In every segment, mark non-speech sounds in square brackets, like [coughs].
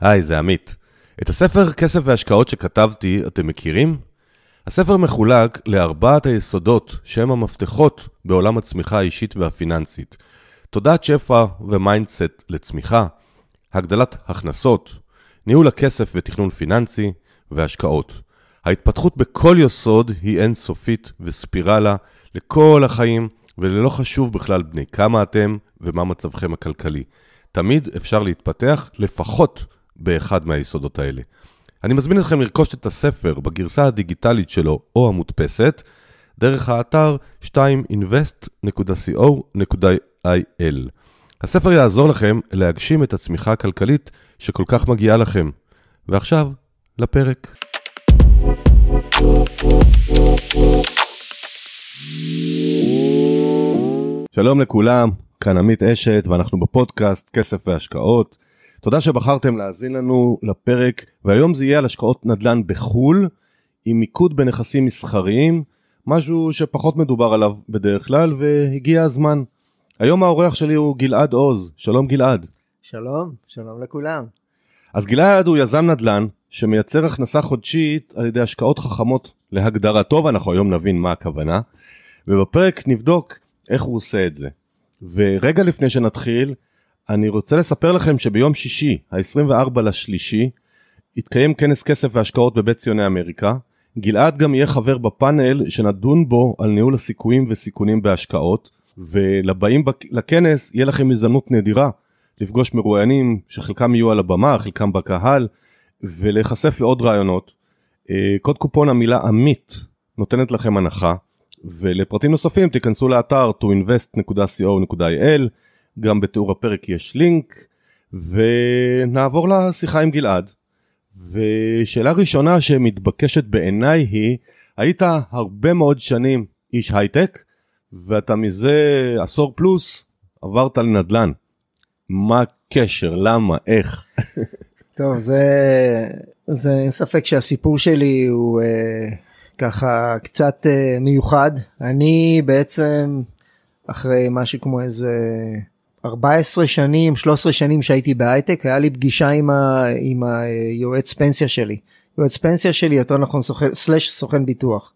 היי, זה עמית. את הספר כסף והשקעות שכתבתי אתם מכירים? הספר מחולק לארבעת היסודות שהם המפתחות בעולם הצמיחה האישית והפיננסית. תודעת שפע ו mindset לצמיחה, הגדלת הכנסות, ניהול הכסף ותכנון פיננסי והשקעות. ההתפתחות בכל יסוד היא אינסופית וספירלה לכל החיים, ולא חשוב בכלל בני כמה אתם ומה מצבכם הכלכלי. תמיד אפשר להתפתח לפחות באחד מהיסודות האלה. אני מזמין אתכם לרכוש את הספר בגרסה הדיגיטלית שלו או המודפסת, דרך האתר 2invest.co.il. הספר יעזור לכם להגשים את הצמיחה הכלכלית שכל כך מגיעה לכם. ועכשיו, לפרק. שלום לכולם, כאן עמית אשת ואנחנו בפודקאסט כסף והשקעות. תודה שבחרתם להאזין לנו לפרק והיום זה יהיה על השקעות נדל"ן בחו"ל עם מיקוד בנכסים מסחריים, משהו שפחות מדובר עליו בדרך כלל והגיע הזמן. היום האורח שלי הוא גלעד עוז, שלום גלעד. שלום, שלום לכולם. אז גלעד הוא יזם נדל"ן שמייצר הכנסה חודשית על ידי השקעות חכמות להגדרתו ואנחנו היום נבין מה הכוונה ובפרק נבדוק איך הוא עושה את זה. ורגע לפני שנתחיל אני רוצה לספר לכם שביום שישי, ה-24 לשלישי, יתקיים כנס כסף והשקעות בבית ציוני אמריקה. גלעד גם יהיה חבר בפאנל שנדון בו על ניהול הסיכויים וסיכונים בהשקעות, ולבאים לכנס יהיה לכם הזדמנות נדירה לפגוש מרואיינים שחלקם יהיו על הבמה, חלקם בקהל, ולהיחשף לעוד רעיונות. אה, קוד קופון המילה עמית נותנת לכם הנחה, ולפרטים נוספים תיכנסו לאתר toinvest.co.il גם בתיאור הפרק יש לינק, ונעבור לשיחה עם גלעד. ושאלה ראשונה שמתבקשת בעיניי היא, היית הרבה מאוד שנים איש הייטק, ואתה מזה עשור פלוס עברת לנדל"ן. מה הקשר? למה? איך? [laughs] טוב, זה, זה אין ספק שהסיפור שלי הוא אה, ככה קצת אה, מיוחד. אני בעצם אחרי משהו כמו איזה 14 שנים, 13 שנים שהייתי בהייטק, היה לי פגישה עם, ה, עם היועץ פנסיה שלי. יועץ פנסיה שלי, יותר נכון, סוכן, סלש סוכן ביטוח.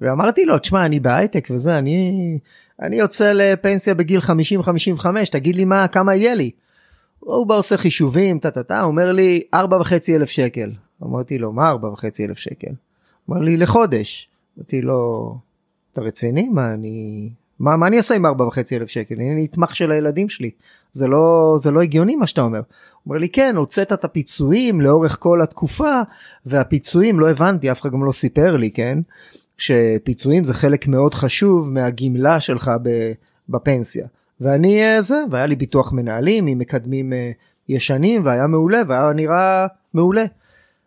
ואמרתי לו, תשמע, אני בהייטק וזה, אני, אני יוצא לפנסיה בגיל 50-55, תגיד לי מה, כמה יהיה לי. הוא בא עושה חישובים, טה טה טה, אומר לי, 4.5 אלף שקל. אמרתי לו, מה 4.5 אלף שקל? אמר לי, לחודש. אמרתי לו, אתה רציני? מה, אני מה, מה אני אעשה עם 4.5 אלף שקל? אני נתמך של הילדים שלי. זה לא, זה לא הגיוני מה שאתה אומר. הוא אומר לי כן, הוצאת את הפיצויים לאורך כל התקופה, והפיצויים לא הבנתי, אף אחד גם לא סיפר לי, כן? שפיצויים זה חלק מאוד חשוב מהגמלה שלך בפנסיה. ואני אה, זה, והיה לי ביטוח מנהלים עם מקדמים אה, ישנים, והיה מעולה, והיה נראה מעולה.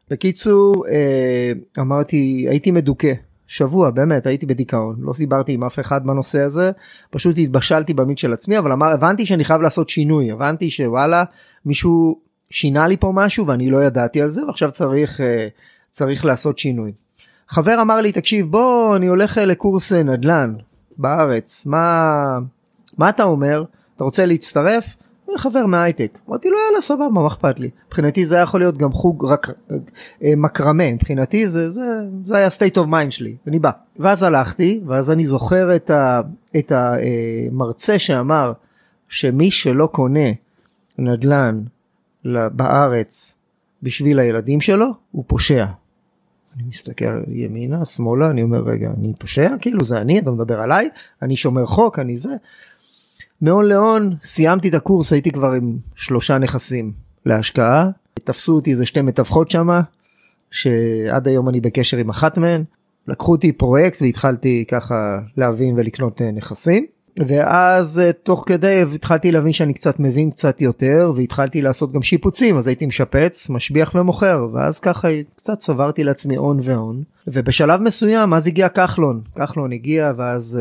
בקיצור, אה, אמרתי, הייתי מדוכא. שבוע באמת הייתי בדיכאון. לא סיברתי עם אף אחד בנושא הזה פשוט התבשלתי במיד של עצמי אבל אמר, הבנתי שאני חייב לעשות שינוי הבנתי שוואלה מישהו שינה לי פה משהו ואני לא ידעתי על זה ועכשיו צריך אה, צריך לעשות שינוי. חבר אמר לי תקשיב בוא אני הולך אה, לקורס אה, נדל"ן בארץ. מה מה אתה אומר? אתה רוצה להצטרף חבר מהייטק. אמרתי לו יאללה סבבה מה אכפת לי. מבחינתי זה היה יכול להיות גם חוג רק אה, מקרמה מבחינתי זה, זה, זה היה state of mind שלי אני בא. ואז הלכתי ואז אני זוכר את, ה, את המרצה שאמר שמי שלא קונה נדל"ן בארץ בשביל הילדים שלו הוא פושע. אני מסתכל ימינה שמאלה אני אומר רגע אני פושע כאילו זה אני אתה מדבר עליי אני שומר חוק אני זה מהון להון סיימתי את הקורס הייתי כבר עם שלושה נכסים להשקעה. תפסו אותי איזה שתי מתווכות שמה שעד היום אני בקשר עם אחת מהן. לקחו אותי פרויקט והתחלתי ככה להבין ולקנות אה, נכסים. ואז אה, תוך כדי התחלתי להבין שאני קצת מבין קצת יותר והתחלתי לעשות גם שיפוצים אז הייתי משפץ משביח ומוכר ואז ככה קצת צברתי לעצמי הון ואון. ובשלב מסוים אז הגיע כחלון. כחלון הגיע ואז.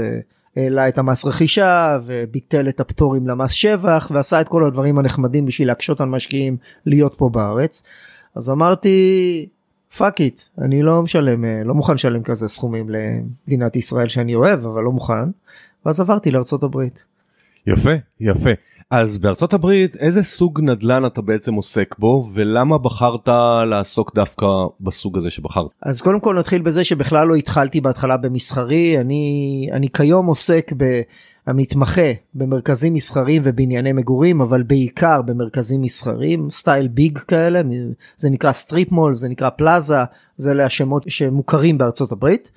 העלה את המס רכישה וביטל את הפטורים למס שבח ועשה את כל הדברים הנחמדים בשביל להקשות על משקיעים להיות פה בארץ. אז אמרתי fuck it אני לא משלם לא מוכן לשלם כזה סכומים למדינת ישראל שאני אוהב אבל לא מוכן ואז עברתי לארצות הברית. יפה, יפה. אז בארצות הברית איזה סוג נדל"ן אתה בעצם עוסק בו ולמה בחרת לעסוק דווקא בסוג הזה שבחרת? אז קודם כל נתחיל בזה שבכלל לא התחלתי בהתחלה במסחרי, אני, אני כיום עוסק ב... המתמחה במרכזים מסחריים ובנייני מגורים אבל בעיקר במרכזים מסחריים style ביג כאלה זה נקרא strip mall זה נקרא plaza זה אלה השמות שמוכרים בארצות הברית.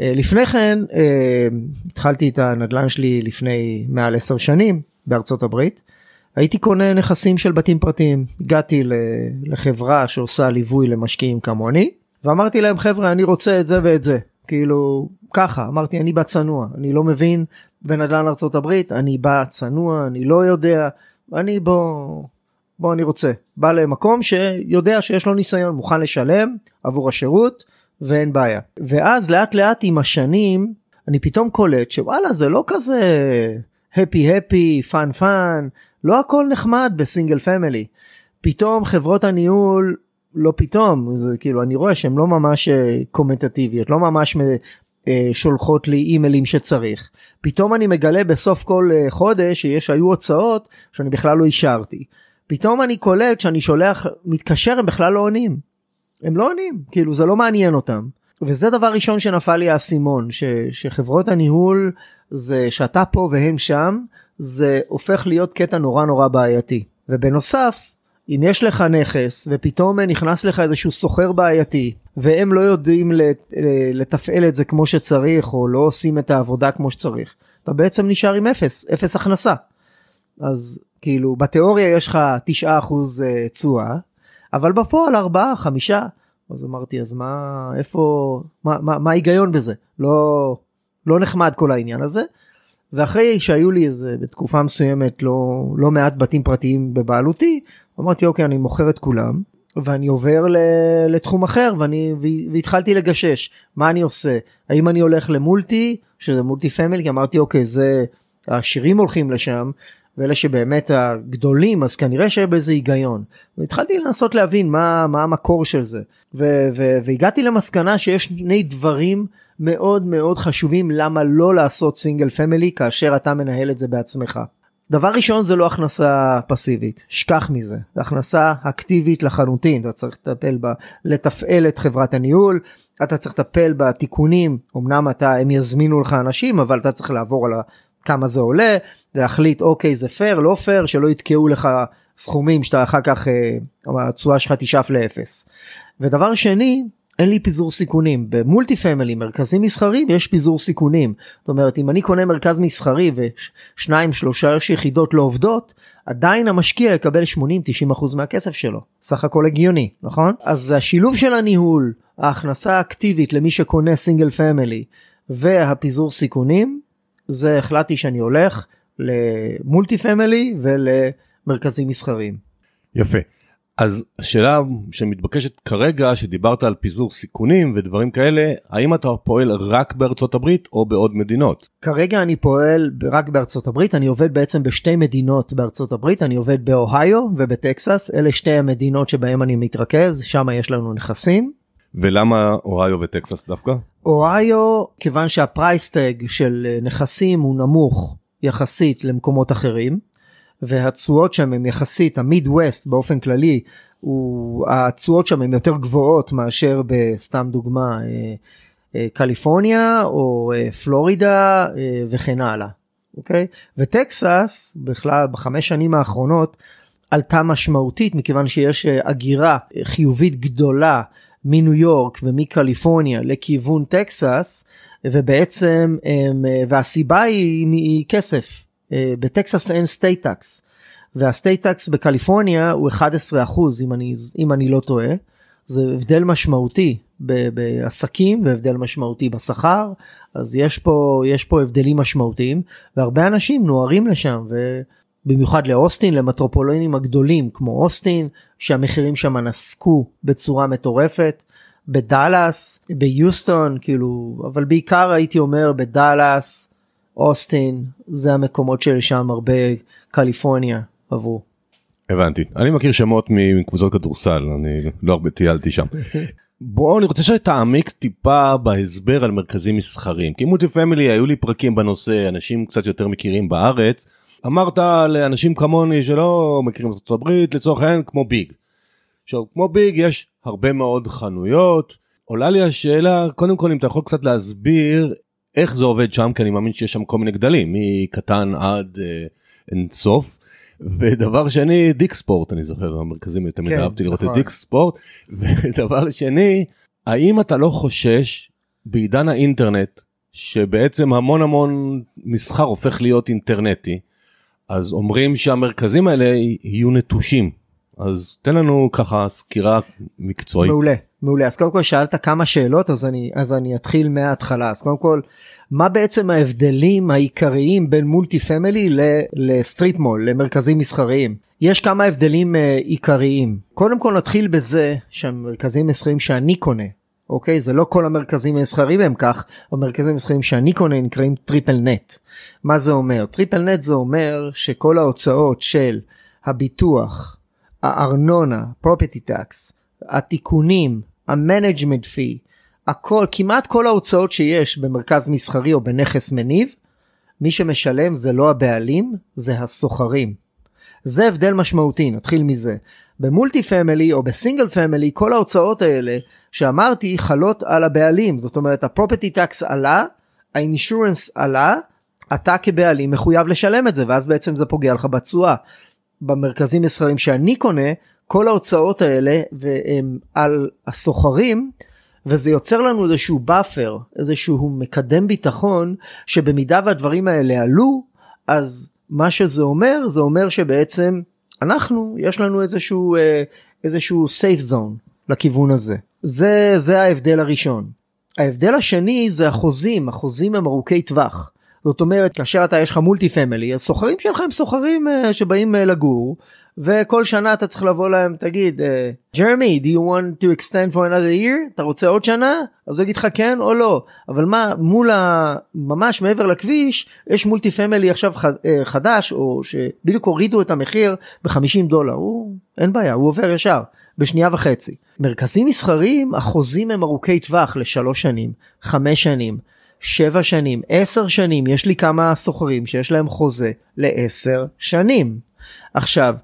אה, לפני כן אה, התחלתי את הנדל"ן שלי לפני מעל עשר שנים בארצות הברית. הייתי קונה נכסים של בתים פרטיים. הגעתי לחברה שעושה ליווי למשקיעים כמוני ואמרתי להם חבר'ה אני רוצה את זה ואת זה. כאילו ככה אמרתי אני בא צנוע. אני לא מבין בנדל"ן ארצות הברית אני בא צנוע אני לא יודע. אני בוא בוא אני רוצה. בא למקום שיודע שיש לו ניסיון מוכן לשלם עבור השירות ואין בעיה. ואז לאט לאט עם השנים אני פתאום קולט שוואלה זה לא כזה happy happy fun fun לא הכל נחמד ב single family. פתאום חברות הניהול לא פתאום זה כאילו אני רואה שהן לא ממש אה, communicative יות לא ממש אה, שולחות לי אימיילים שצריך. פתאום אני מגלה בסוף כל אה, חודש שיש היו הוצאות שאני בכלל לא אישרתי. פתאום אני קולט שאני שולח מתקשר הם בכלל לא עונים הם לא עונים כאילו זה לא מעניין אותם. וזה דבר ראשון שנפל לי האסימון ש, שחברות הניהול זה שאתה פה והם שם זה הופך להיות קטע נורא נורא בעייתי. ובנוסף אם יש לך נכס ופתאום נכנס לך איזשהו סוחר בעייתי והם לא יודעים לתפעל את זה כמו שצריך או לא עושים את העבודה כמו שצריך אתה בעצם נשאר עם אפס אפס הכנסה. אז כאילו בתיאוריה יש לך 9% אה, תשואה אבל בפועל 4 5 אז אמרתי אז מה איפה מה מה, מה ההיגיון בזה? לא לא נחמד כל העניין הזה. ואחרי שהיו לי איזה בתקופה מסוימת לא לא מעט בתים פרטיים בבעלותי אמרתי אוקיי אני מוכר את כולם ואני עובר לתחום אחר ואני והתחלתי לגשש. מה אני עושה? האם אני הולך למולטי שזה מולטי פמילי? אמרתי אוקיי זה העשירים הולכים לשם ואלה שבאמת הגדולים אז כנראה שיהיה בזה היגיון. והתחלתי לנסות להבין מה, מה המקור של זה. ו, ו, והגעתי למסקנה שיש שני דברים מאוד מאוד חשובים למה לא לעשות סינגל פמילי כאשר אתה מנהל את זה בעצמך. דבר ראשון זה לא הכנסה פסיבית, שכח מזה, זה הכנסה אקטיבית לחלוטין, אתה צריך לטפל בה, לתפעל את חברת הניהול, אתה צריך לטפל בתיקונים, אמנם אתה, הם יזמינו לך אנשים, אבל אתה צריך לעבור על כמה זה עולה, להחליט אוקיי זה פייר, לא פייר, שלא יתקעו לך סכומים שאתה אחר כך, אה, התשואה שלך תשאף לאפס. ודבר שני, אין לי פיזור סיכונים. ב multi family מרכזים מסחרים יש פיזור סיכונים. זאת אומרת אם אני קונה מרכז מסחרי ושניים שלושה יחידות לא עובדות עדיין המשקיע יקבל 80-90% מהכסף שלו. סך הכל הגיוני נכון? אז השילוב של הניהול ההכנסה האקטיבית למי שקונה single family והפיזור סיכונים זה החלטתי שאני הולך למולטי פמילי ולמרכזים מסחריים. יפה אז השאלה שמתבקשת כרגע שדיברת על פיזור סיכונים ודברים כאלה האם אתה פועל רק בארצות הברית או בעוד מדינות? כרגע אני פועל רק בארצות הברית אני עובד בעצם בשתי מדינות בארצות הברית אני עובד באוהיו ובטקסס אלה שתי המדינות שבהם אני מתרכז שם יש לנו נכסים. ולמה אוהיו וטקסס דווקא? אוהיו כיוון שה price tag של נכסים הוא נמוך יחסית למקומות אחרים. והתשואות שם הם יחסית המיד ווסט באופן כללי הוא התשואות שם הן יותר גבוהות מאשר בסתם דוגמה אה, אה, קליפורניה או אה, פלורידה וכן הלאה. אוקיי? וטקסס בכלל בחמש שנים האחרונות עלתה משמעותית מכיוון שיש הגירה חיובית גדולה מניו יורק ומקליפורניה לכיוון טקסס ובעצם והסיבה היא, היא כסף. אה, בטקסס אין state tax בקליפורניה הוא 11 אחוז אם אני אם אני לא טועה. זה הבדל משמעותי בעסקים והבדל משמעותי בשכר אז יש פה יש פה הבדלים משמעותיים והרבה אנשים נוהרים לשם ובמיוחד לאוסטין למטרופולינים הגדולים כמו אוסטין שהמחירים שם נסקו בצורה מטורפת בדאלאס ביוסטון כאילו אבל בעיקר הייתי אומר בדאלאס אוסטין זה המקומות שלשם הרבה קליפורניה עברו. הבנתי אני מכיר שמות מקבוצות כדורסל אני לא הרבה טיילתי שם. [laughs] בוא אני רוצה שתעמיק טיפה בהסבר על מרכזים מסחרים כי מולטי פמילי היו לי פרקים בנושא אנשים קצת יותר מכירים בארץ אמרת לאנשים כמוני שלא מכירים את ארה"ב לצורך העניין כמו ביג. עכשיו כמו ביג יש הרבה מאוד חנויות עולה לי השאלה קודם כל אם אתה יכול קצת להסביר איך זה עובד שם כי אני מאמין שיש שם כל מיני גדלים מקטן עד אה, אינסוף. ודבר שני דיק ספורט אני זוכר המרכזים תמיד כן, אהבתי לראות את נכון. דיק ספורט ודבר שני האם אתה לא חושש בעידן האינטרנט שבעצם המון המון מסחר הופך להיות אינטרנטי אז אומרים שהמרכזים האלה יהיו נטושים אז תן לנו ככה סקירה מקצועית. מעולה, מעולה. אז קודם כל שאלת כמה שאלות, אז אני, אז אני אתחיל מההתחלה. אז קודם כל, מה בעצם ההבדלים העיקריים בין מולטי פמילי לסטריט מול, למרכזים מסחריים? יש כמה הבדלים uh, עיקריים. קודם כל נתחיל בזה שהמרכזים מסחריים שאני קונה, אוקיי? זה לא כל המרכזים המסחריים הם כך, המרכזים המסחריים שאני קונה נקראים triple net. מה זה אומר? triple net זה אומר שכל ההוצאות של הביטוח, הארנונה, property tax, התיקונים, ה management fee, הכל, כמעט כל ההוצאות שיש במרכז מסחרי או בנכס מניב, מי שמשלם זה לא הבעלים, זה הסוחרים. זה הבדל משמעותי, נתחיל מזה. ב multi family או ב single family, כל ההוצאות האלה שאמרתי חלות על הבעלים, זאת אומרת ה property tax עלה, ה insurance עלה, אתה כבעלים מחויב לשלם את זה, ואז בעצם זה פוגע לך בתשואה. במרכזים מסחריים שאני קונה, כל ההוצאות האלה והם על הסוחרים, וזה יוצר לנו איזשהו buffer, איזשהו מקדם ביטחון, שבמידה והדברים האלה עלו, אז מה שזה אומר, זה אומר שבעצם אנחנו, יש לנו איזשהו, אה, איזשהו safe zone לכיוון הזה. זה, זה ההבדל הראשון. ההבדל השני זה החוזים, החוזים הם ארוכי טווח. זאת אומרת כאשר אתה יש לך multi family הסוחרים שלך הם סוחרים uh, שבאים uh, לגור וכל שנה אתה צריך לבוא להם תגיד ג'רמי uh, do you want to extend for another year? אתה רוצה עוד שנה? אז הוא יגיד לך כן או לא. אבל מה מול ה... ממש מעבר לכביש יש multi family עכשיו uh, חדש או שבדיוק הורידו את המחיר ב-50 דולר. הוא אין בעיה הוא עובר ישר בשנייה וחצי. מרכזים מסחריים החוזים הם ארוכי טווח לשלוש שנים חמש שנים שבע שנים, עשר שנים, יש לי כמה סוחרים שיש להם חוזה לעשר שנים. עכשיו,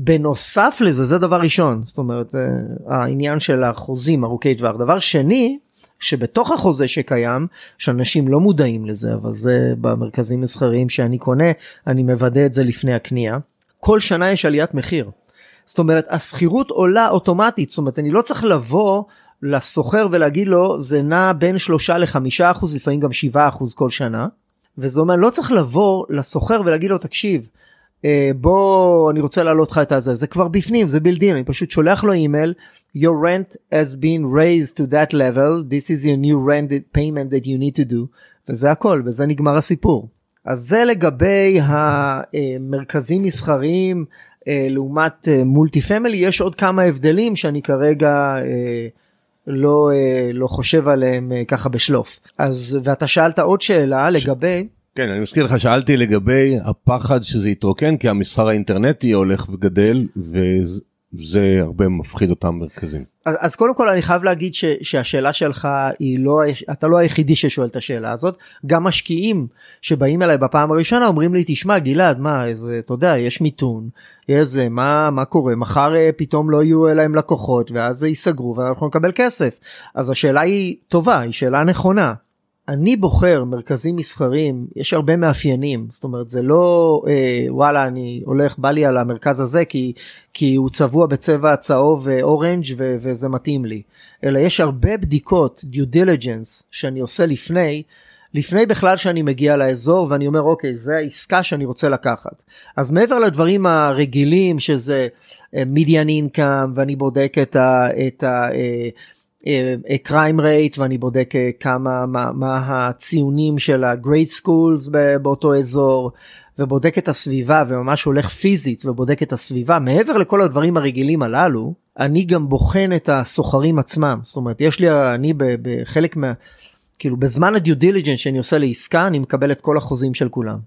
בנוסף לזה, זה דבר ראשון, זאת אומרת, אה, העניין של החוזים ארוכי טווח. דבר שני, שבתוך החוזה שקיים, שאנשים לא מודעים לזה, אבל זה במרכזים מסחריים שאני קונה, אני מוודא את זה לפני הקנייה, כל שנה יש עליית מחיר. זאת אומרת, השכירות עולה אוטומטית, זאת אומרת, אני לא צריך לבוא לסוחר ולהגיד לו זה נע בין שלושה לחמישה אחוז לפעמים גם שבעה אחוז כל שנה וזה אומר לא צריך לבוא לסוחר ולהגיד לו תקשיב בוא אני רוצה להעלות לך את הזה. זה כבר בפנים זה בילדין אני פשוט שולח לו אימייל. Your rent has been raised to that level. This is your new rent payment that you need to do. וזה הכל וזה נגמר הסיפור. אז זה לגבי המרכזים מסחריים אה, לעומת מולטי פמילי יש עוד כמה הבדלים שאני כרגע אה, לא, לא חושב עליהם ככה בשלוף. אז ואתה שאלת עוד שאלה לגבי... כן, אני מזכיר לך, שאלתי לגבי הפחד שזה יתרוקן, כי המסחר האינטרנטי הולך וגדל, וזה הרבה מפחיד אותם מרכזים. אז, אז קודם כל אני חייב להגיד ש, שהשאלה שלך היא לא, אתה לא היחידי ששואל את השאלה הזאת, גם משקיעים שבאים אליי בפעם הראשונה אומרים לי, תשמע גלעד, מה, איזה, אתה יודע, יש מיתון, איזה, מה, מה קורה, מחר אה, פתאום לא יהיו להם לקוחות, ואז ייסגרו ואנחנו נקבל כסף. אז השאלה היא טובה, היא שאלה נכונה. אני בוחר מרכזים מסחריים יש הרבה מאפיינים זאת אומרת זה לא אה, וואלה אני הולך בא לי על המרכז הזה כי כי הוא צבוע בצבע צהוב orange ו- וזה מתאים לי. אלא יש הרבה בדיקות due diligence שאני עושה לפני לפני בכלל שאני מגיע לאזור ואני אומר אוקיי זה העסקה שאני רוצה לקחת. אז מעבר לדברים הרגילים שזה median income ואני בודק את ה... את ה אה, crime rate ואני בודק אה, כמה מה, מה הציונים של ה great schools באותו אזור ובודק את הסביבה וממש הולך פיזית ובודק את הסביבה. מעבר לכל הדברים הרגילים הללו אני גם בוחן את הסוחרים עצמם. זאת אומרת יש לי אני בחלק מה כאילו בזמן הדיו דיליג'נס שאני עושה לעסקה אני מקבל את כל החוזים של כולם.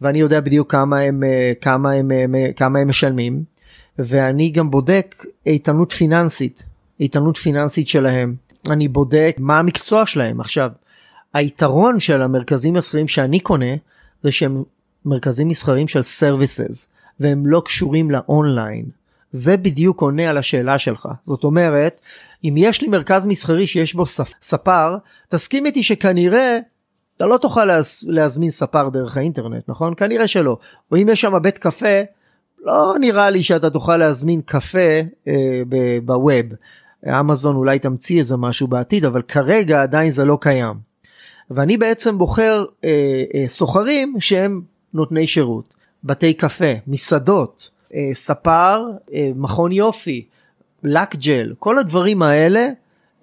ואני יודע בדיוק כמה הם אה, כמה הם אה, כמה הם משלמים ואני גם בודק איתנות פיננסית איתנות פיננסית שלהם, אני בודק מה המקצוע שלהם. עכשיו, היתרון של המרכזים הסחירים שאני קונה זה שהם מרכזים מסחריים של services והם לא קשורים לאונליין. זה בדיוק עונה על השאלה שלך. זאת אומרת, אם יש לי מרכז מסחרי שיש בו ספר, תסכים איתי שכנראה אתה לא תוכל להז, להזמין ספר דרך האינטרנט, נכון? כנראה שלא. או אם יש שם בית קפה, לא נראה לי שאתה תוכל להזמין קפה אה, בווב. אמזון אולי תמציא איזה משהו בעתיד, אבל כרגע עדיין זה לא קיים. ואני בעצם בוחר אה, אה, סוחרים שהם נותני שירות. בתי קפה, מסעדות, אה, ספר, אה, מכון יופי, לק ג'ל, כל הדברים האלה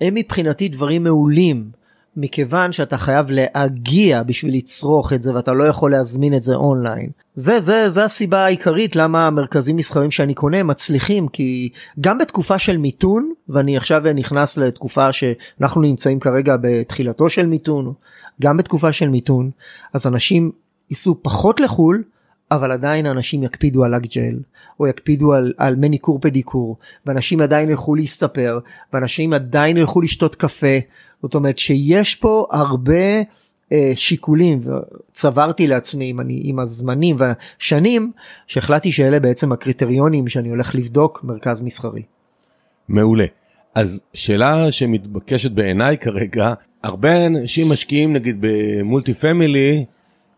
הם מבחינתי דברים מעולים. מכיוון שאתה חייב להגיע בשביל לצרוך את זה ואתה לא יכול להזמין את זה אונליין. זה זה זה הסיבה העיקרית למה המרכזים מסחרים שאני קונה מצליחים כי גם בתקופה של מיתון ואני עכשיו נכנס לתקופה שאנחנו נמצאים כרגע בתחילתו של מיתון גם בתקופה של מיתון אז אנשים ייסעו פחות לחו"ל אבל עדיין אנשים יקפידו על אגג'ל או יקפידו על, על מניקור פדיקור ואנשים עדיין ילכו להסתפר ואנשים עדיין ילכו לשתות קפה זאת אומרת שיש פה הרבה אה, שיקולים וצברתי לעצמי עם, אני, עם הזמנים והשנים שהחלטתי שאלה בעצם הקריטריונים שאני הולך לבדוק מרכז מסחרי. מעולה. אז שאלה שמתבקשת בעיניי כרגע הרבה אנשים משקיעים נגיד ב multi family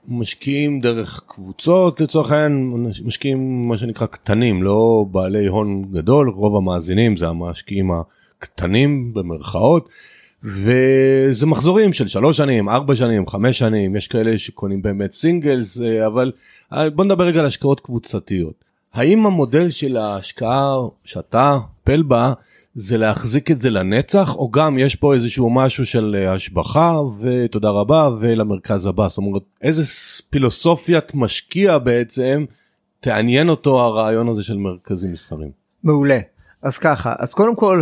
משקיעים דרך קבוצות לצורך העניין משקיעים מה שנקרא קטנים לא בעלי הון גדול רוב המאזינים זה המשקיעים הקטנים במרכאות וזה מחזורים של שלוש שנים ארבע שנים חמש שנים יש כאלה שקונים באמת singles אה, אבל אה, בוא נדבר רגע על השקעות קבוצתיות. האם המודל של ההשקעה שאתה פל בה זה להחזיק את זה לנצח או גם יש פה איזשהו משהו של אה, השבחה ותודה רבה ולמרכז הבא זאת אומרת איזה פילוסופיית משקיע בעצם תעניין אותו הרעיון הזה של מרכזים מסחרים. מעולה אז ככה אז קודם כל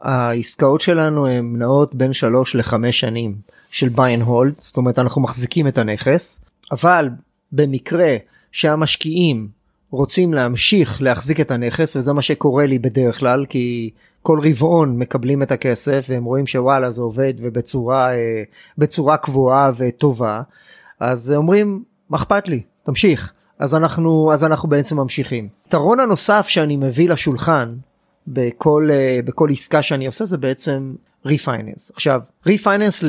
העסקאות שלנו הן נעות בין 3 ל-5 שנים של buy and hold זאת אומרת אנחנו מחזיקים את הנכס אבל במקרה שהמשקיעים רוצים להמשיך להחזיק את הנכס וזה מה שקורה לי בדרך כלל כי כל רבעון מקבלים את הכסף והם רואים שוואלה זה עובד ובצורה אה, בצורה קבועה וטובה אז אומרים מה אכפת לי תמשיך אז אנחנו אז אנחנו בעצם ממשיכים. יתרון הנוסף שאני מביא לשולחן בכל אה, בכל עסקה שאני עושה זה בעצם refinance עכשיו refinance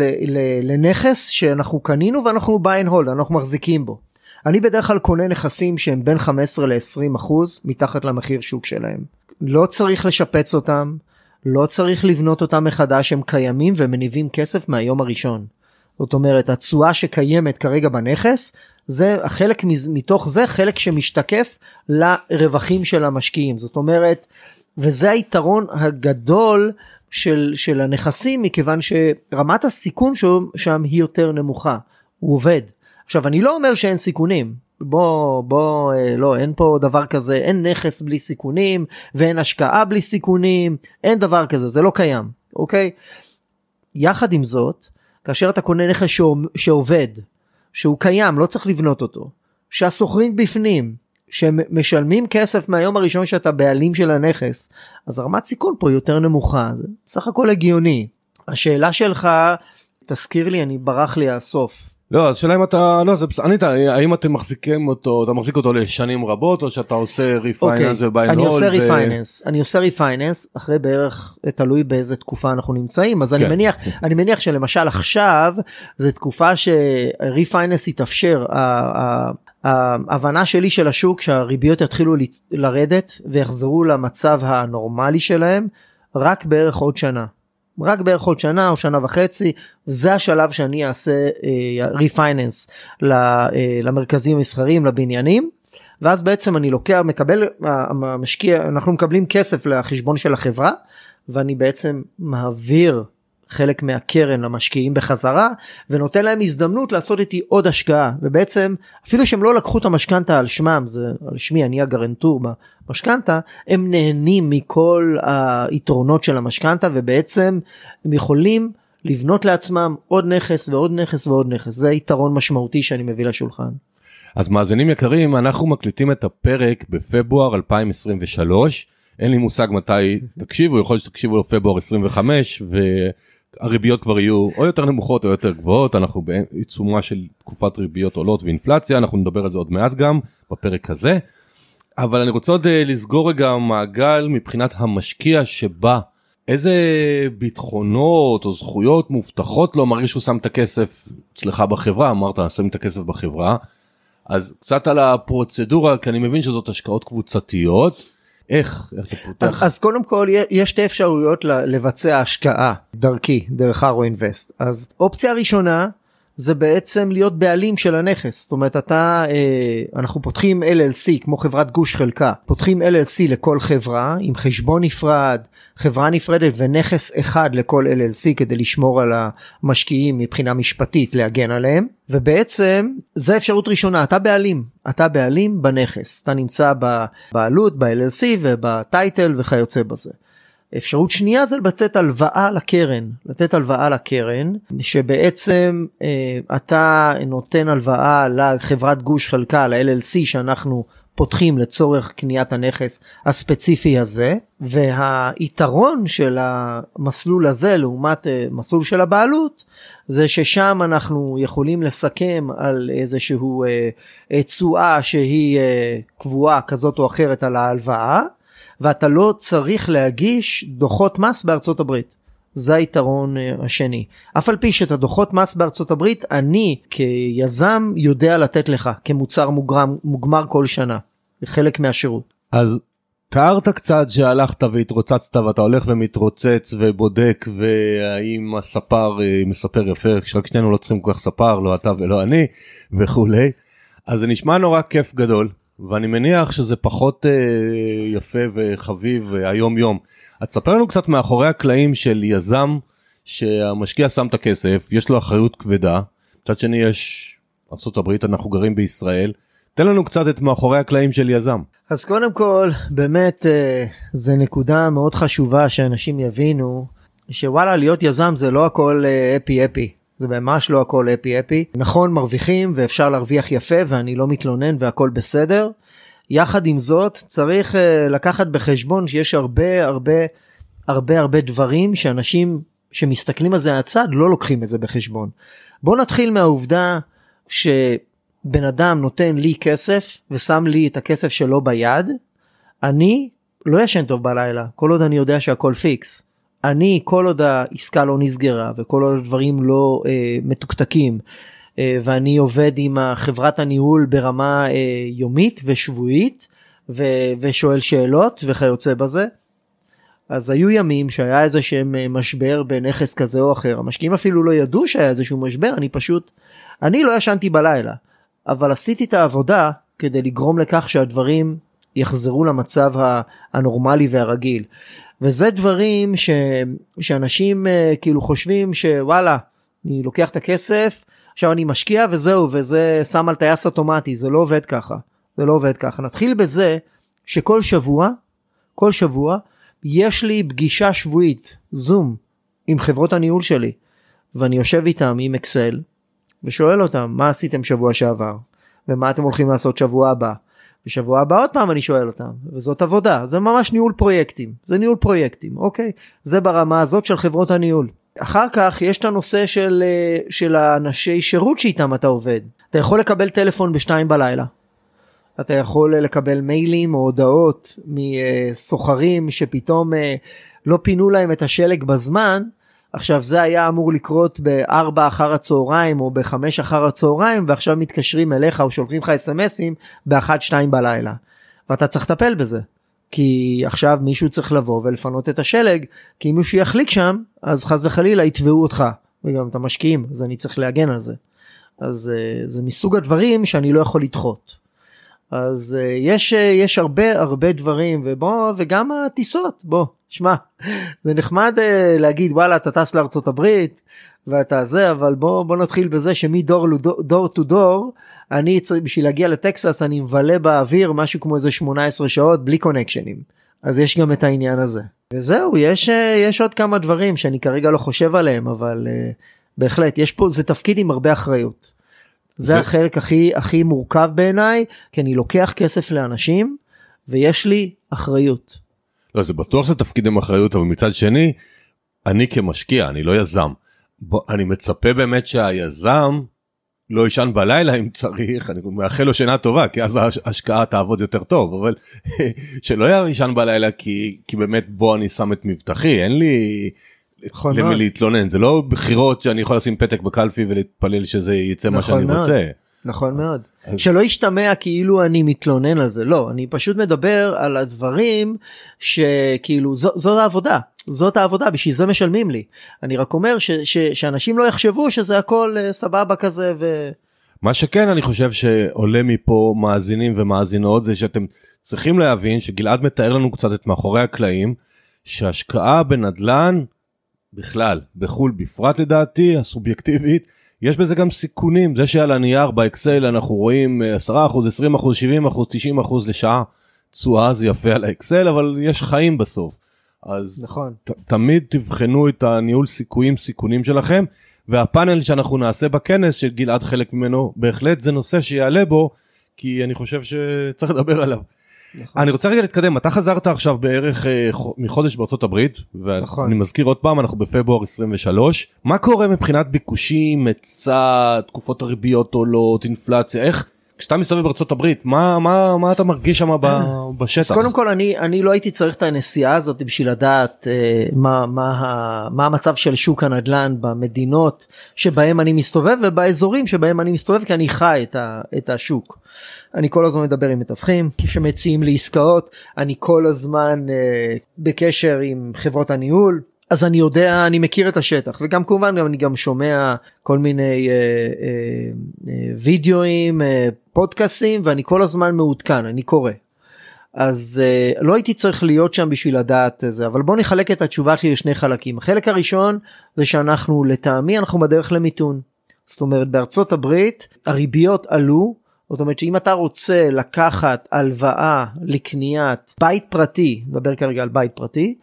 לנכס שאנחנו קנינו ואנחנו buy and hold אנחנו מחזיקים בו. אני בדרך כלל קונה נכסים שהם בין 15 ל-20 אחוז מתחת למחיר שוק שלהם. לא צריך לשפץ אותם, לא צריך לבנות אותם מחדש, הם קיימים ומניבים כסף מהיום הראשון. זאת אומרת התשואה שקיימת כרגע בנכס זה החלק מתוך זה חלק שמשתקף לרווחים של המשקיעים זאת אומרת וזה היתרון הגדול של, של הנכסים מכיוון שרמת הסיכון שם היא יותר נמוכה. הוא עובד. עכשיו אני לא אומר שאין סיכונים. בוא בוא אה, לא אין פה דבר כזה. אין נכס בלי סיכונים ואין השקעה בלי סיכונים. אין דבר כזה זה לא קיים אוקיי? יחד עם זאת כאשר אתה קונה נכס שעובד שהוא קיים לא צריך לבנות אותו שהסוחרים בפנים שמשלמים כסף מהיום הראשון שאתה בעלים של הנכס אז רמת סיכון פה יותר נמוכה זה סך הכל הגיוני השאלה שלך תזכיר לי אני ברח לי הסוף לא, אז שאלה אם אתה, לא, זה בסדר, ענית, האם אתם מחזיקים אותו, אתה מחזיק אותו לשנים רבות, או שאתה עושה refinance ו buy and hold? אני עושה ריפייננס, אני עושה ריפייננס, אחרי בערך, תלוי באיזה תקופה אנחנו נמצאים, אז אני כן. מניח, אני מניח שלמשל עכשיו, זו תקופה ש refinance יתאפשר, ההבנה שלי של השוק שהריביות יתחילו לרדת ויחזרו למצב הנורמלי שלהם, רק בערך עוד שנה. רק בערך עוד שנה או שנה וחצי זה השלב שאני אעשה ריפייננס uh, למרכזים המסחריים לבניינים ואז בעצם אני לוקח מקבל המשקיע אנחנו מקבלים כסף לחשבון של החברה ואני בעצם מעביר חלק מהקרן למשקיעים בחזרה ונותן להם הזדמנות לעשות איתי עוד השקעה. ובעצם אפילו שהם לא לקחו את המשכנתה על שמם זה על שמי אני הגרנטור במשכנתה הם נהנים מכל היתרונות של המשכנתה ובעצם הם יכולים לבנות לעצמם עוד נכס ועוד נכס ועוד נכס. זה יתרון משמעותי שאני מביא לשולחן. אז מאזינים יקרים אנחנו מקליטים את הפרק בפברואר 2023 אין לי מושג מתי תקשיבו יכול להיות שתקשיבו לפברואר 25 ו... הריביות כבר יהיו או יותר נמוכות או יותר גבוהות אנחנו בעיצומה של תקופת ריביות עולות ואינפלציה אנחנו נדבר על זה עוד מעט גם בפרק הזה. אבל אני רוצה עוד אה, לסגור רגע מעגל מבחינת המשקיע שבא איזה ביטחונות או זכויות מובטחות לו מרגיש שהוא שם את הכסף אצלך בחברה אמרת שים את הכסף בחברה אז קצת על הפרוצדורה כי אני מבין שזאת השקעות קבוצתיות. איך, איך אתה פותח? אז, אז קודם כל יש שתי אפשרויות לבצע השקעה דרכי, דרך הרו אינבסט. אז אופציה ראשונה זה בעצם להיות בעלים של הנכס. זאת אומרת אתה אה, אנחנו פותחים LLC כמו חברת גוש חלקה. פותחים LLC לכל חברה עם חשבון נפרד חברה נפרדת ונכס אחד לכל LLC כדי לשמור על המשקיעים מבחינה משפטית להגן עליהם. ובעצם זה אפשרות ראשונה אתה בעלים. אתה בעלים בנכס. אתה נמצא בבעלות ב-LLC ובטייטל וכיוצא בזה. אפשרות שנייה זה לתת הלוואה לקרן, לתת הלוואה לקרן, שבעצם אה, אתה נותן הלוואה לחברת גוש חלקה, ל-LLC שאנחנו פותחים לצורך קניית הנכס הספציפי הזה, והיתרון של המסלול הזה לעומת אה, מסלול של הבעלות, זה ששם אנחנו יכולים לסכם על איזשהו אה, תשואה שהיא אה, קבועה כזאת או אחרת על ההלוואה. ואתה לא צריך להגיש דוחות מס בארצות הברית. זה היתרון אה, השני. אף על פי שאת הדוחות מס בארצות הברית אני כיזם יודע לתת לך כמוצר מוגרם, מוגמר כל שנה. חלק מהשירות. אז תיארת קצת שהלכת והתרוצצת ואתה הולך ומתרוצץ ובודק והאם הספר אה, מספר יפה שרק שנינו לא צריכים כל כך ספר לא אתה ולא אני וכולי. אז זה נשמע נורא כיף גדול ואני מניח שזה פחות אה, יפה וחביב אה, היום יום. אז תספר לנו קצת מאחורי הקלעים של יזם שהמשקיע שם את הכסף, יש לו אחריות כבדה, מצד שני יש ארה"ב, אנחנו גרים בישראל. תן לנו קצת את מאחורי הקלעים של יזם. אז קודם כל, באמת, אה, זה נקודה מאוד חשובה שאנשים יבינו, שוואלה, להיות יזם זה לא הכל אפי אפי. זה ממש לא הכל אפי אפי. נכון מרוויחים ואפשר להרוויח יפה ואני לא מתלונן והכל בסדר. יחד עם זאת צריך uh, לקחת בחשבון שיש הרבה הרבה הרבה הרבה דברים שאנשים שמסתכלים על זה מהצד לא לוקחים את זה בחשבון. בוא נתחיל מהעובדה שבן אדם נותן לי כסף ושם לי את הכסף שלו ביד. אני לא ישן טוב בלילה כל עוד אני יודע שהכל פיקס. אני כל עוד העסקה לא נסגרה וכל עוד הדברים לא אה, מתוקתקים אה, ואני עובד עם חברת הניהול ברמה אה, יומית ושבועית ו- ושואל שאלות וכיוצא בזה. אז היו ימים שהיה איזה שהם אה, משבר בנכס כזה או אחר המשקיעים אפילו לא ידעו שהיה איזשהו משבר אני פשוט אני לא ישנתי בלילה אבל עשיתי את העבודה כדי לגרום לכך שהדברים יחזרו למצב הנורמלי והרגיל. וזה דברים ש, שאנשים uh, כאילו חושבים שוואלה אני לוקח את הכסף עכשיו אני משקיע וזהו וזה שם על טייס אוטומטי זה לא עובד ככה זה לא עובד ככה. נתחיל בזה שכל שבוע כל שבוע יש לי פגישה שבועית זום עם חברות הניהול שלי ואני יושב איתם עם אקסל ושואל אותם מה עשיתם שבוע שעבר? ומה אתם הולכים לעשות שבוע הבא בשבוע הבא עוד פעם אני שואל אותם וזאת עבודה זה ממש ניהול פרויקטים זה ניהול פרויקטים אוקיי זה ברמה הזאת של חברות הניהול. אחר כך יש את הנושא של אה, של האנשי שירות שאיתם אתה עובד אתה יכול לקבל טלפון בשתיים בלילה. אתה יכול לקבל מיילים או הודעות מסוחרים שפתאום אה, לא פינו להם את השלג בזמן עכשיו זה היה אמור לקרות ב-4 אחר הצהריים או ב-5 אחר הצהריים ועכשיו מתקשרים אליך או שולחים לך אסמסים ב-1-2 בלילה ואתה צריך לטפל בזה. כי עכשיו מישהו צריך לבוא ולפנות את השלג כי אם מישהו יחליק שם אז חס וחלילה יתבעו אותך וגם את המשקיעים אז אני צריך להגן על זה. אז אה, זה מסוג הדברים שאני לא יכול לדחות. אז uh, יש uh, יש הרבה הרבה דברים ובוא וגם הטיסות בוא שמע זה נחמד uh, להגיד וואלה אתה טס לארצות הברית ואתה זה אבל בוא בוא נתחיל בזה שמדור דור טו דור אני צריך בשביל להגיע לטקסס אני מבלה באוויר משהו כמו איזה 18 שעות בלי קונקשנים אז יש גם את העניין הזה וזהו יש uh, יש עוד כמה דברים שאני כרגע לא חושב עליהם אבל uh, בהחלט יש פה זה תפקיד עם הרבה אחריות. זה, זה החלק הכי הכי מורכב בעיניי כי אני לוקח כסף לאנשים ויש לי אחריות. לא זה בטוח שזה תפקיד עם אחריות אבל מצד שני אני כמשקיע, אני לא יזם, בוא, אני מצפה באמת שהיזם לא יישן בלילה אם צריך, אני מאחל לו שינה טובה, כי אז ההשקעה תעבוד יותר טוב, אבל [laughs] שלא יישן בלילה כי, כי באמת בוא אני שם את מבטחי, אין לי נכון למי מאוד. להתלונן, זה לא בחירות שאני יכול לשים פתק בקלפי ולהתפלל שזה יצא מה נכון שאני מאוד. רוצה. נכון מאוד. אז- שלא ישתמע כאילו אני מתלונן על זה, לא, אני פשוט מדבר על הדברים שכאילו זו, זאת העבודה, זאת העבודה, בשביל זה משלמים לי. אני רק אומר ש, ש, שאנשים לא יחשבו שזה הכל אה, סבבה כזה ו... מה שכן אני חושב שעולה מפה מאזינים ומאזינות זה שאתם צריכים להבין שגלעד מתאר לנו קצת את מאחורי הקלעים שהשקעה בנדלן בכלל בחו"ל בפרט לדעתי הסובייקטיבית יש בזה גם סיכונים זה שעל הנייר באקסל אנחנו רואים אה, 10% 20% 70% 90% לשעה תשואה זה יפה על האקסל אבל יש חיים בסוף. אז נכון. ת, תמיד תבחנו את הניהול סיכויים סיכונים שלכם והפאנל שאנחנו נעשה בכנס שגלעד חלק ממנו בהחלט זה נושא שיעלה בו כי אני חושב שצריך לדבר עליו. נכון. אני רוצה רגע להתקדם אתה חזרת עכשיו בערך אה, חו- מחודש בארצות הברית ואני נכון. מזכיר עוד פעם אנחנו בפברואר 23 מה קורה מבחינת ביקושים היצע תקופות הריביות עולות אינפלציה איך כשאתה מסתובב בארצות הברית מה מה מה אתה מרגיש שם [coughs] בשטח. קודם כל אני אני לא הייתי צריך את הנסיעה הזאת בשביל לדעת אה, מה מה מה המצב של שוק הנדל"ן במדינות שבהם אני מסתובב ובאזורים שבהם אני מסתובב כי אני חי את, ה, את השוק. אני כל הזמן מדבר עם מתווכים שמציעים לי עסקאות אני כל הזמן אה, בקשר עם חברות הניהול. אז אני יודע אני מכיר את השטח וגם כמובן אני גם שומע כל מיני אה, אה, אה, וידאוים אה, פודקאסים ואני כל הזמן מעודכן אני קורא. אז uh, לא הייתי צריך להיות שם בשביל לדעת את זה אבל בוא נחלק את התשובה שלי לשני חלקים החלק הראשון זה שאנחנו לטעמי אנחנו בדרך למיתון. זאת אומרת בארצות הברית הריביות עלו זאת אומרת שאם אתה רוצה לקחת הלוואה לקניית בית פרטי נדבר כרגע על בית פרטי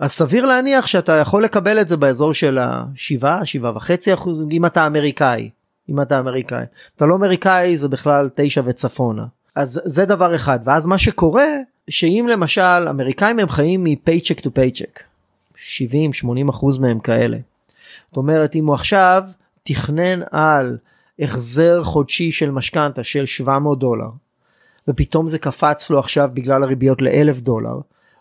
אז סביר להניח שאתה יכול לקבל את זה באזור של השבעה שבעה וחצי אחוז אם אתה אמריקאי אם אתה אמריקאי. אתה לא אמריקאי זה בכלל תשע וצפונה אז זה דבר אחד. ואז מה שקורה שאם למשל אמריקאים הם חיים מ paycheck to paycheck 70 80 אחוז מהם כאלה. זאת אומרת אם הוא עכשיו תכנן על החזר חודשי של משכנתא של 700 דולר ופתאום זה קפץ לו עכשיו בגלל הריביות לאלף דולר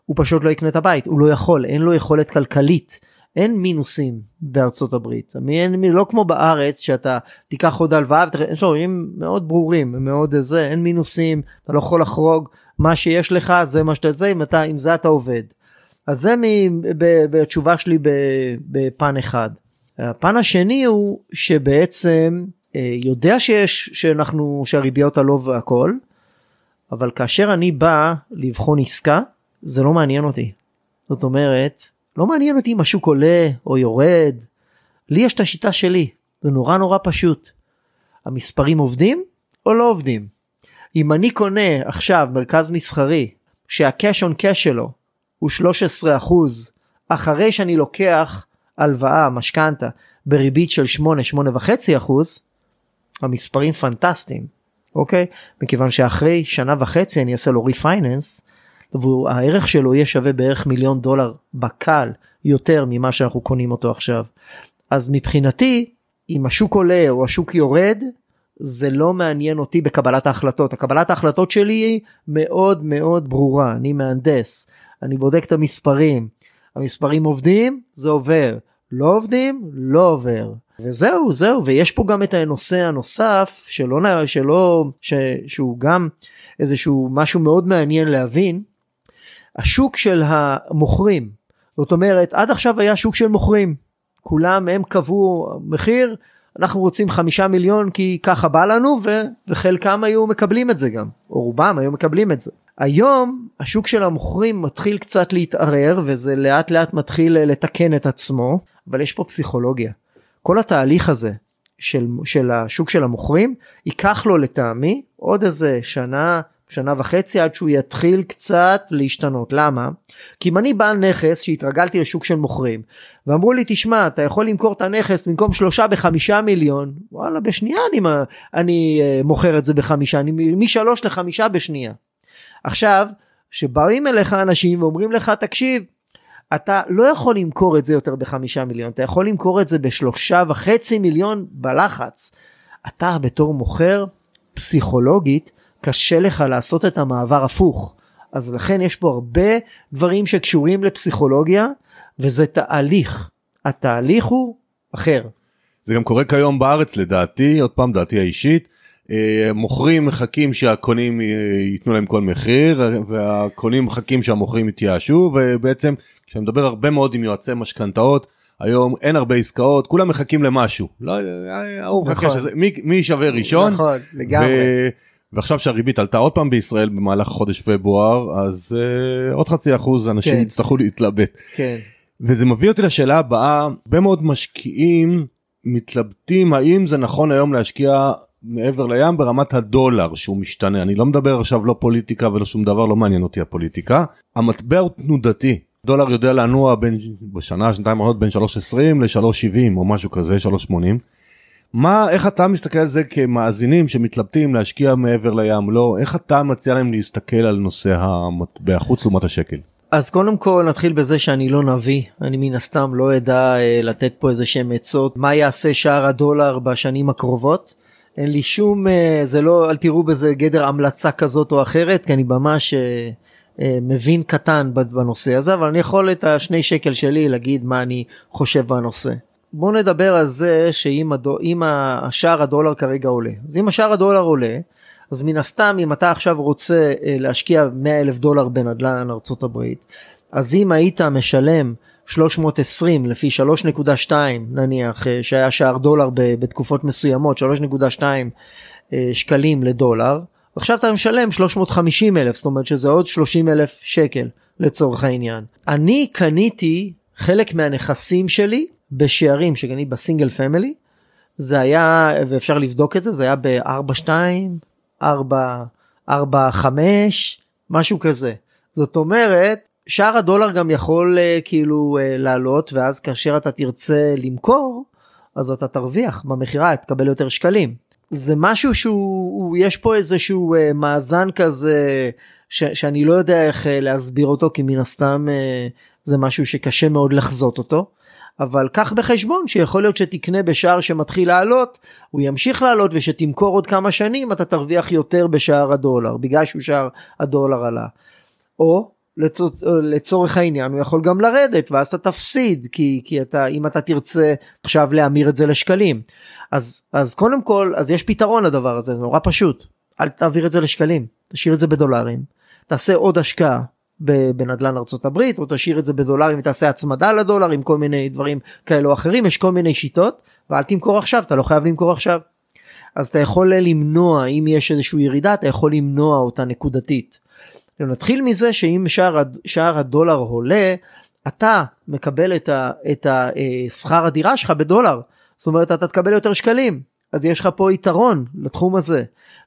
הוא פשוט לא יקנה את הבית הוא לא יכול אין לו יכולת כלכלית אין מינוסים בארצות הברית אין, לא כמו בארץ שאתה תיקח עוד הלוואה יש לו דברים מאוד ברורים מאוד זה אין מינוסים אתה לא יכול לחרוג מה שיש לך זה מה שאתה זה אם אתה עם זה אתה עובד. אז זה בתשובה שלי בפן אחד. הפן השני הוא שבעצם אה, יודע שיש שאנחנו שהריביות עלו והכל אבל כאשר אני בא לבחון עסקה זה לא מעניין אותי. זאת אומרת לא מעניין אותי אם השוק עולה או יורד. לי יש את השיטה שלי זה נורא נורא פשוט. המספרים עובדים או לא עובדים. אם אני קונה עכשיו מרכז מסחרי שהקאש און קאש שלו הוא 13 אחוז אחרי שאני לוקח הלוואה משכנתה בריבית של 8 8 וחצי אחוז המספרים פנטסטיים אוקיי מכיוון שאחרי שנה וחצי אני אעשה לו refinance והערך שלו יהיה שווה בערך מיליון דולר בקל יותר ממה שאנחנו קונים אותו עכשיו. אז מבחינתי אם השוק עולה או השוק יורד זה לא מעניין אותי בקבלת ההחלטות. הקבלת ההחלטות שלי היא מאוד מאוד ברורה. אני מהנדס אני בודק את המספרים. המספרים עובדים זה עובר. לא עובדים לא עובר. וזהו זהו. ויש פה גם את הנושא הנוסף שלא שלא ש, שהוא גם איזשהו משהו מאוד מעניין להבין השוק של המוכרים זאת אומרת עד עכשיו היה שוק של מוכרים כולם הם קבעו מחיר אנחנו רוצים חמישה מיליון כי ככה בא לנו ו- וחלקם היו מקבלים את זה גם או רובם היו מקבלים את זה. היום השוק של המוכרים מתחיל קצת להתערער וזה לאט לאט מתחיל לתקן את עצמו אבל יש פה פסיכולוגיה. כל התהליך הזה של, של השוק של המוכרים ייקח לו לטעמי עוד איזה שנה שנה וחצי עד שהוא יתחיל קצת להשתנות למה כי אם אני בעל נכס שהתרגלתי לשוק של מוכרים ואמרו לי תשמע אתה יכול למכור את הנכס במקום שלושה בחמישה מיליון וואלה בשנייה אני, אני uh, מוכר את זה בחמישה אני משלוש לחמישה בשנייה. עכשיו שבאים אליך אנשים ואומרים לך תקשיב אתה לא יכול למכור את זה יותר בחמישה מיליון, אתה יכול למכור את זה בשלושה וחצי מיליון בלחץ. אתה בתור מוכר, פסיכולוגית, קשה לך לעשות את המעבר הפוך. אז לכן יש פה הרבה דברים שקשורים לפסיכולוגיה, וזה תהליך. התהליך הוא אחר. זה גם קורה כיום בארץ לדעתי, עוד פעם דעתי האישית. אה, מוכרים מחכים שהקונים ייתנו להם כל מחיר והקונים מחכים שהמוכרים יתייאשו ובעצם כשאני מדבר הרבה מאוד עם יועצי משכנתאות היום אין הרבה עסקאות כולם מחכים למשהו לא ההוא מחכה נכון. שזה מי, מי שווה ראשון נכון, לגמרי. ו... ועכשיו שהריבית עלתה עוד פעם בישראל במהלך חודש פברואר אז uh, עוד חצי אחוז אנשים כן. יצטרכו להתלבט כן. וזה מביא אותי לשאלה הבאה הרבה מאוד משקיעים מתלבטים האם זה נכון היום להשקיע מעבר לים ברמת הדולר שהוא משתנה אני לא מדבר עכשיו לא פוליטיקה ולא שום דבר לא מעניין אותי הפוליטיקה המטבע הוא תנודתי דולר יודע לנוע בין בשנה שנתיים האחרונות בין 3.20 ל-3.70 או משהו כזה 3.80. מה איך אתה מסתכל על זה כמאזינים שמתלבטים להשקיע מעבר לים לא איך אתה מציע להם להסתכל על נושא המטבע חוץ לעומת השקל. אז קודם כל נתחיל בזה שאני לא נביא, אני מן הסתם לא אדע אה, לתת פה איזה שהם עצות מה יעשה שער הדולר בשנים הקרובות. אין לי שום, אה, זה לא, אל תראו בזה גדר המלצה כזאת או אחרת, כי אני ממש אה, מבין קטן בנושא הזה, אבל אני יכול את השני שקל שלי להגיד מה אני חושב בנושא. בואו נדבר על זה שאם הדו, השער הדולר כרגע עולה. אז אם השער הדולר עולה, אז מן הסתם אם אתה עכשיו רוצה אה, להשקיע 100 אלף דולר בנדל"ן ארה"ב, אז אם היית משלם 320 לפי 3.2 נניח אה, שהיה שער דולר בתקופות מסוימות 3.2 אה, שקלים לדולר עכשיו אתה משלם 350 אלף זאת אומרת שזה עוד 30 אלף שקל לצורך העניין. אני קניתי חלק מהנכסים שלי בשערים שקניתי בסינגל פמילי זה היה ואפשר לבדוק את זה זה היה ב-4.2 4 4 5 משהו כזה זאת אומרת שער הדולר גם יכול uh, כאילו uh, לעלות ואז כאשר אתה תרצה למכור אז אתה תרוויח במכירה תקבל יותר שקלים זה משהו שהוא הוא- יש פה איזשהו uh, מאזן כזה ש, שאני לא יודע איך להסביר אותו כי מן הסתם זה משהו שקשה מאוד לחזות אותו. אבל קח בחשבון שיכול להיות שתקנה בשער שמתחיל לעלות הוא ימשיך לעלות ושתמכור עוד כמה שנים אתה תרוויח יותר בשער הדולר בגלל שהוא שער הדולר עלה. או לצורך, העניין הוא יכול גם לרדת ואז אתה תפסיד כי, כי אתה אם אתה תרצה עכשיו להמיר את זה לשקלים. אז אז קודם כל אז יש פתרון לדבר הזה זה נורא פשוט. אל תעביר את זה לשקלים תשאיר את זה בדולרים. תעשה עוד השקעה בנדל"ן ארצות הברית או תשאיר את זה בדולרים ותעשה הצמדה לדולר עם כל מיני דברים כאלו או אחרים יש כל מיני שיטות ואל תמכור עכשיו אתה לא חייב למכור עכשיו. אז אתה יכול למנוע אם יש איזושהי ירידה אתה יכול למנוע אותה נקודתית. נתחיל מזה שאם שער, שער הדולר עולה אתה מקבל את, ה, את ה, אה, הדירה שלך בדולר זאת אומרת אתה תקבל יותר שקלים אז יש לך פה יתרון לתחום הזה.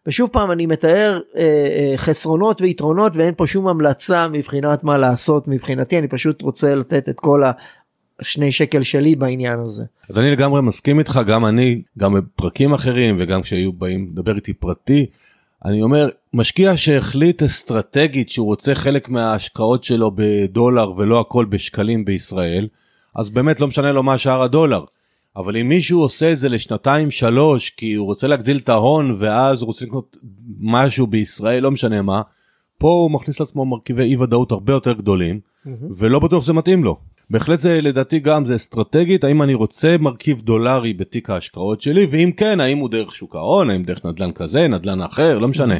ושוב פעם אני מתאר אה, אה, חסרונות ויתרונות ואין פה שום המלצה מבחינת מה לעשות מבחינתי אני פשוט רוצה לתת את כל השני שקל שלי בעניין הזה. אז אני לגמרי מסכים איתך גם אני גם בפרקים אחרים וגם כשהיו באים לדבר איתי פרטי. אני אומר משקיע שהחליט אסטרטגית שהוא רוצה חלק מההשקעות שלו בדולר ולא הכל בשקלים בישראל אז באמת לא משנה לו מה שער הדולר. אבל אם מישהו עושה את זה לשנתיים שלוש כי הוא רוצה להגדיל את ההון ואז הוא רוצה לקנות משהו בישראל לא משנה מה פה הוא מכניס לעצמו מרכיבי אי ודאות הרבה יותר גדולים ולא בטוח שזה מתאים לו. בהחלט זה לדעתי גם זה אסטרטגית האם אני רוצה מרכיב דולרי בתיק ההשקעות שלי ואם כן האם הוא דרך שוק ההון האם דרך נדל"ן כזה נדל"ן אחר לא משנה.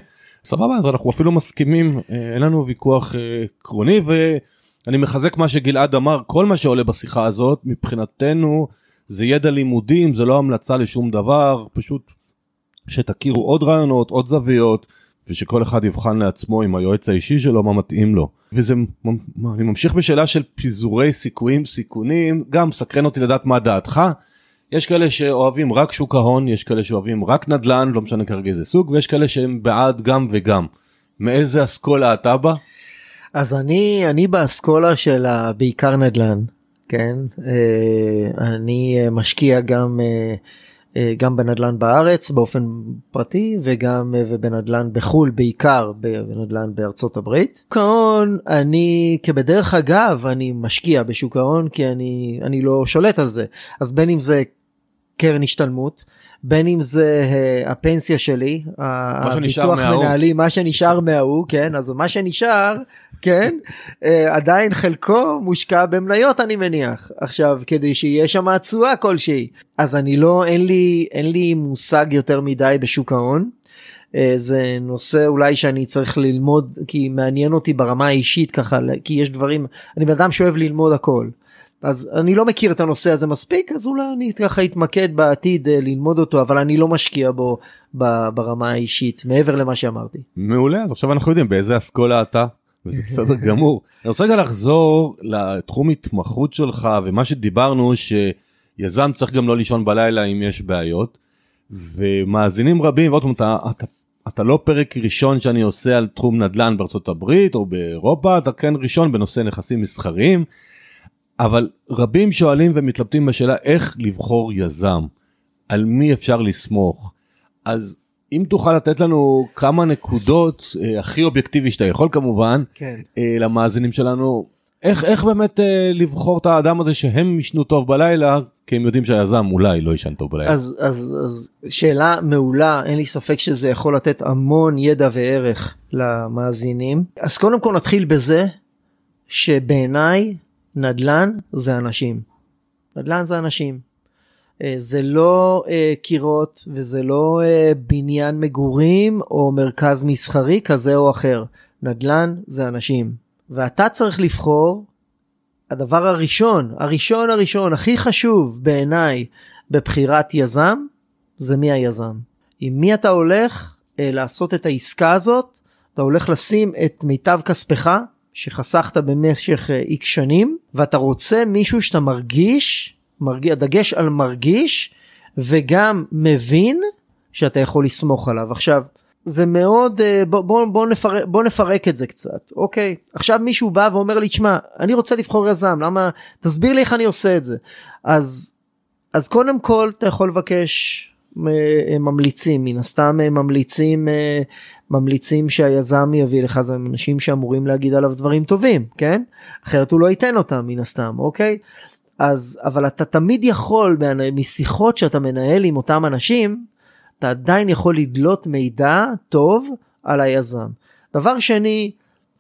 סבבה אז אנחנו אפילו מסכימים אה, אין לנו ויכוח אה, עקרוני ואני מחזק מה שגלעד אמר כל מה שעולה בשיחה הזאת מבחינתנו זה ידע לימודים זה לא המלצה לשום דבר פשוט שתכירו עוד רעיונות עוד זוויות ושכל אחד יבחן לעצמו עם היועץ האישי שלו מה מתאים לו. וזה, אני ממשיך בשאלה של פיזורי סיכויים סיכונים, גם סקרן אותי לדעת מה דעתך. יש כאלה שאוהבים רק שוק ההון, יש כאלה שאוהבים רק נדל"ן, לא משנה כרגע איזה סוג, ויש כאלה שהם בעד גם וגם. מאיזה אסכולה אתה בא? אז אני אני באסכולה של בעיקר נדל"ן כן? אה, אני אה, משקיע גם אה, גם בנדל"ן בארץ באופן פרטי וגם ובנדל"ן בחו"ל בעיקר בנדל"ן בארצות הברית. שוק ההון אני כבדרך אגב אני משקיע בשוק ההון כי אני אני לא שולט על זה. אז בין אם זה קרן השתלמות בין אם זה הפנסיה שלי, הביטוח מנהלים, מה שנשאר מההוא, כן, אז מה שנשאר, כן, uh, עדיין חלקו מושקע במניות אני מניח. עכשיו, כדי שיהיה שם תשואה כלשהי. אז אני לא, אין לי, אין לי מושג יותר מדי בשוק ההון. Uh, זה נושא אולי שאני צריך ללמוד כי מעניין אותי ברמה האישית ככה כי יש דברים אני בן אדם שאוהב ללמוד הכל אז אני לא מכיר את הנושא הזה מספיק אז אולי אני ככה אתמקד בעתיד אה, ללמוד אותו אבל אני לא משקיע בו ברמה האישית מעבר למה שאמרתי. מעולה אז עכשיו אנחנו יודעים באיזה אסכולה אתה וזה בסדר גמור. אני רוצה רגע לחזור לתחום התמחות שלך ומה שדיברנו שיזם צריך גם לא לישון בלילה אם יש בעיות ומאזינים רבים ועוד פעם אתה, אתה, אתה לא פרק ראשון שאני עושה על תחום נדל"ן בארצות הברית או באירופה אתה כן ראשון בנושא נכסים מסחריים. אבל רבים שואלים ומתלבטים בשאלה איך לבחור יזם, על מי אפשר לסמוך. אז אם תוכל לתת לנו כמה נקודות אה, הכי אובייקטיבי שאתה יכול כמובן כן. אה, למאזינים שלנו איך איך באמת אה, לבחור את האדם הזה שהם ישנו טוב בלילה כי הם יודעים שהיזם אולי לא ישן טוב בלילה. אז אז אז שאלה מעולה אין לי ספק שזה יכול לתת המון ידע וערך למאזינים אז קודם כל נתחיל בזה שבעיניי נדל"ן זה אנשים. נדל"ן זה אנשים. אה, זה לא uh, קירות וזה לא uh, בניין מגורים או מרכז מסחרי כזה או אחר. נדל"ן זה אנשים. ואתה צריך לבחור, הדבר הראשון, הראשון הראשון, הכי חשוב בעיניי בבחירת יזם, זה מי היזם. עם מי אתה הולך לעשות את העסקה הזאת, אתה הולך לשים את מיטב כספך, שחסכת במשך איקס אה, שנים ואתה רוצה מישהו שאתה מרגיש, מרגיש הדגש על מרגיש וגם מבין שאתה יכול לסמוך עליו. עכשיו זה מאוד אה, בוא, בוא, בוא, נפרק, בוא נפרק את זה קצת אוקיי? עכשיו מישהו בא ואומר לי תשמע אני רוצה לבחור יזם למה תסביר לי איך אני עושה את זה. אז אז קודם כל אתה יכול לבקש אה, ממליצים מן הסתם ממליצים ממליצים שהיזם יביא לך זה אנשים שאמורים להגיד עליו דברים טובים כן? אחרת הוא לא ייתן אותם מן הסתם אוקיי אז אבל אתה תמיד יכול משיחות שאתה מנהל עם אותם אנשים אתה עדיין יכול לדלות מידע טוב על היזם. דבר שני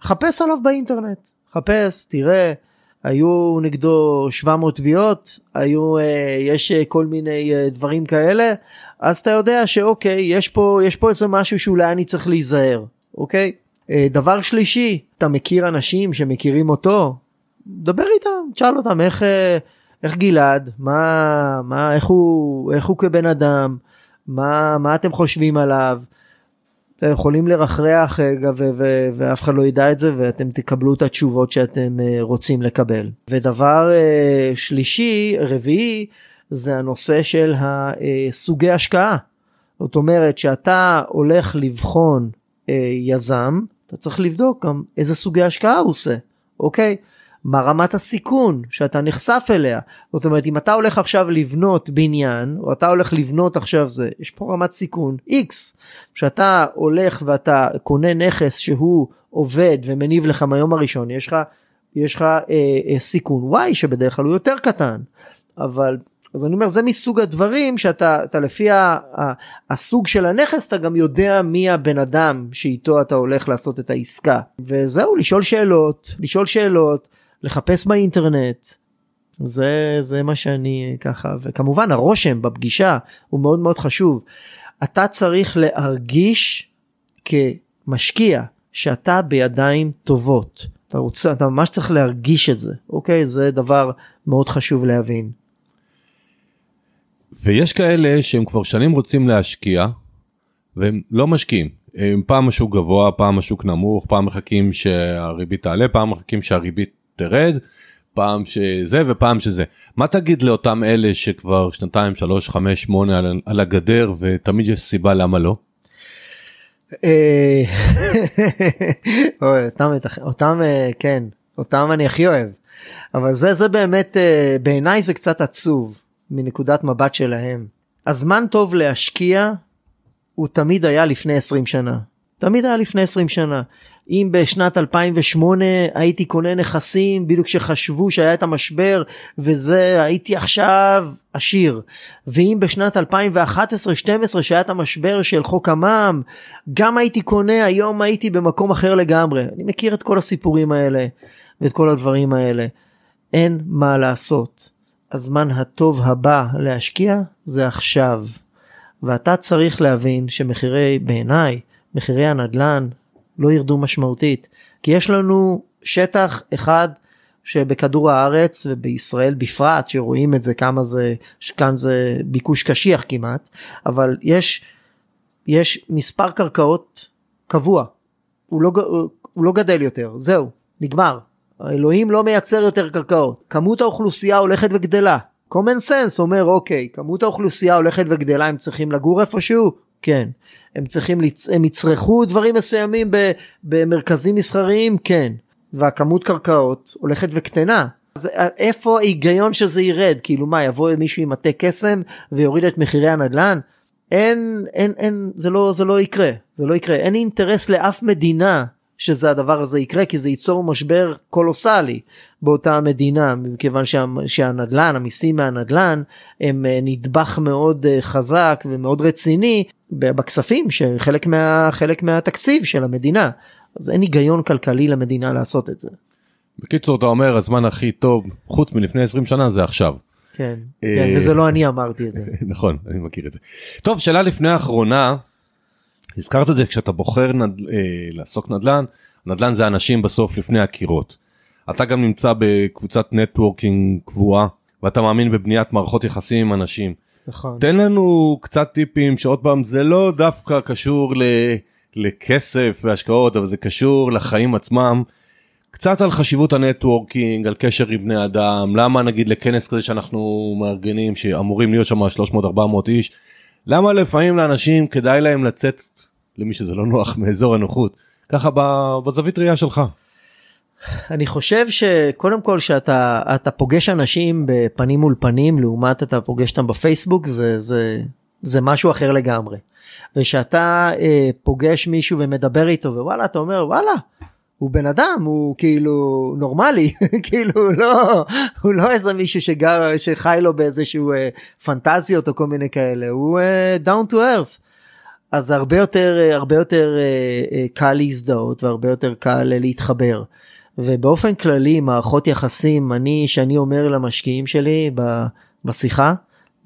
חפש עליו באינטרנט. חפש תראה היו נגדו 700 תביעות היו אה, יש אה, כל מיני אה, דברים כאלה אז אתה יודע שאוקיי יש פה יש פה איזה משהו שאולי אני צריך להיזהר אוקיי? דבר שלישי אתה מכיר אנשים שמכירים אותו דבר איתם תשאל אותם איך אה, איך גלעד מה מה איך הוא איך הוא כבן אדם מה מה אתם חושבים עליו יכולים לרחרח אה, ואף אחד לא ידע את זה ואתם תקבלו את התשובות שאתם רוצים לקבל ודבר שלישי רביעי זה הנושא של הסוגי השקעה. זאת אומרת שאתה הולך לבחון אה, יזם, אתה צריך לבדוק גם איזה סוגי השקעה הוא עושה, אוקיי? מה רמת הסיכון שאתה נחשף אליה. זאת אומרת אם אתה הולך עכשיו לבנות בניין או אתה הולך לבנות עכשיו זה יש פה רמת סיכון x. שאתה הולך ואתה קונה נכס שהוא עובד ומניב לך מהיום הראשון יש לך יש לך אה, אה, סיכון y שבדרך כלל הוא יותר קטן. אבל אז אני אומר זה מסוג הדברים שאתה אתה לפי ה, ה, הסוג של הנכס אתה גם יודע מי הבן אדם שאיתו אתה הולך לעשות את העסקה. וזהו לשאול שאלות לשאול שאלות לחפש באינטרנט זה זה מה שאני ככה וכמובן הרושם בפגישה הוא מאוד מאוד חשוב אתה צריך להרגיש כמשקיע שאתה בידיים טובות אתה רוצה אתה ממש צריך להרגיש את זה אוקיי זה דבר מאוד חשוב להבין. ויש כאלה שהם כבר שנים רוצים להשקיע והם לא משקיעים. הם פעם השוק גבוה, פעם השוק נמוך, פעם מחכים שהריבית תעלה, פעם מחכים שהריבית תרד, פעם שזה ופעם שזה. מה תגיד לאותם אלה שכבר שנתיים, שלוש, חמש, שמונה על, על הגדר ותמיד יש סיבה למה לא? אה, [laughs] אותם, אותם אה, כן, אותם אני הכי אוהב. אבל זה זה באמת אה, בעיניי זה קצת עצוב מנקודת מבט שלהם. הזמן טוב להשקיע הוא תמיד היה לפני 20 שנה. תמיד היה לפני 20 שנה. אם בשנת 2008 הייתי קונה נכסים בדיוק כשחשבו שהיה את המשבר וזה הייתי עכשיו עשיר. ואם בשנת 2011-2012 שהיה את המשבר של חוק המע"מ גם הייתי קונה היום הייתי במקום אחר לגמרי. אני מכיר את כל הסיפורים האלה ואת כל הדברים האלה. אין מה לעשות. הזמן הטוב הבא להשקיע זה עכשיו. ואתה צריך להבין שמחירי בעיניי מחירי הנדלן לא ירדו משמעותית. כי יש לנו שטח אחד שבכדור הארץ ובישראל בפרט שרואים את זה כמה זה כאן זה ביקוש קשיח כמעט אבל יש יש מספר קרקעות קבוע. הוא לא, הוא לא גדל יותר. זהו נגמר. אלוהים לא מייצר יותר קרקעות. כמות האוכלוסייה הולכת וגדלה. Common sense אומר אוקיי כמות האוכלוסייה הולכת וגדלה הם צריכים לגור איפשהו כן הם צריכים, לצ... הם יצרכו דברים מסוימים במרכזים מסחריים? כן. והכמות קרקעות הולכת וקטנה. אז איפה ההיגיון שזה ירד? כאילו מה, יבוא מישהו עם מטה קסם ויוריד את מחירי הנדל"ן? אין, אין, אין, זה לא, זה לא יקרה, זה לא יקרה. אין אינטרס לאף מדינה שזה הדבר הזה יקרה כי זה ייצור משבר קולוסלי באותה מדינה מכיוון שה, שהנדלן המיסים מהנדלן הם אה, נדבך מאוד אה, חזק ומאוד רציני בכספים שחלק מה, חלק מהתקציב של המדינה אז אין היגיון כלכלי למדינה לעשות את זה. בקיצור אתה אומר הזמן הכי טוב חוץ מלפני 20 שנה זה עכשיו. כן, אה, כן וזה לא אני אמרתי את זה. [laughs] נכון אני מכיר את זה. טוב שאלה לפני האחרונה הזכרת את זה כשאתה בוחר נד... אה, לעסוק נדל"ן, נדל"ן זה אנשים בסוף לפני הקירות. אתה גם נמצא בקבוצת נטוורקינג קבועה ואתה מאמין בבניית מערכות יחסים עם אנשים. נכון. תן לנו קצת טיפים שעוד פעם זה לא דווקא קשור ל... לכסף והשקעות אבל זה קשור לחיים עצמם. קצת על חשיבות ה networking על קשר עם בני אדם למה נגיד לכנס כזה שאנחנו מארגנים שאמורים להיות שם 300-400 איש למה לפעמים לאנשים כדאי להם לצאת למי שזה לא נוח מאזור הנוחות ככה בזווית ראייה שלך. אני חושב שקודם כל שאתה אתה פוגש אנשים בפנים מול פנים לעומת אתה פוגש אותם בפייסבוק זה זה זה משהו אחר לגמרי. ושאתה אה, פוגש מישהו ומדבר איתו ווואלה אתה אומר וואלה הוא בן אדם הוא כאילו נורמלי [laughs] כאילו הוא לא הוא לא איזה מישהו שגר שחי לו באיזשהו אה, פנטזיות או כל מיני כאלה הוא אה, down to earth. אז הרבה יותר אה, הרבה יותר אה, אה, קל להזדהות והרבה יותר קל להתחבר. ובאופן כללי מערכות יחסים אני שאני אומר למשקיעים שלי בשיחה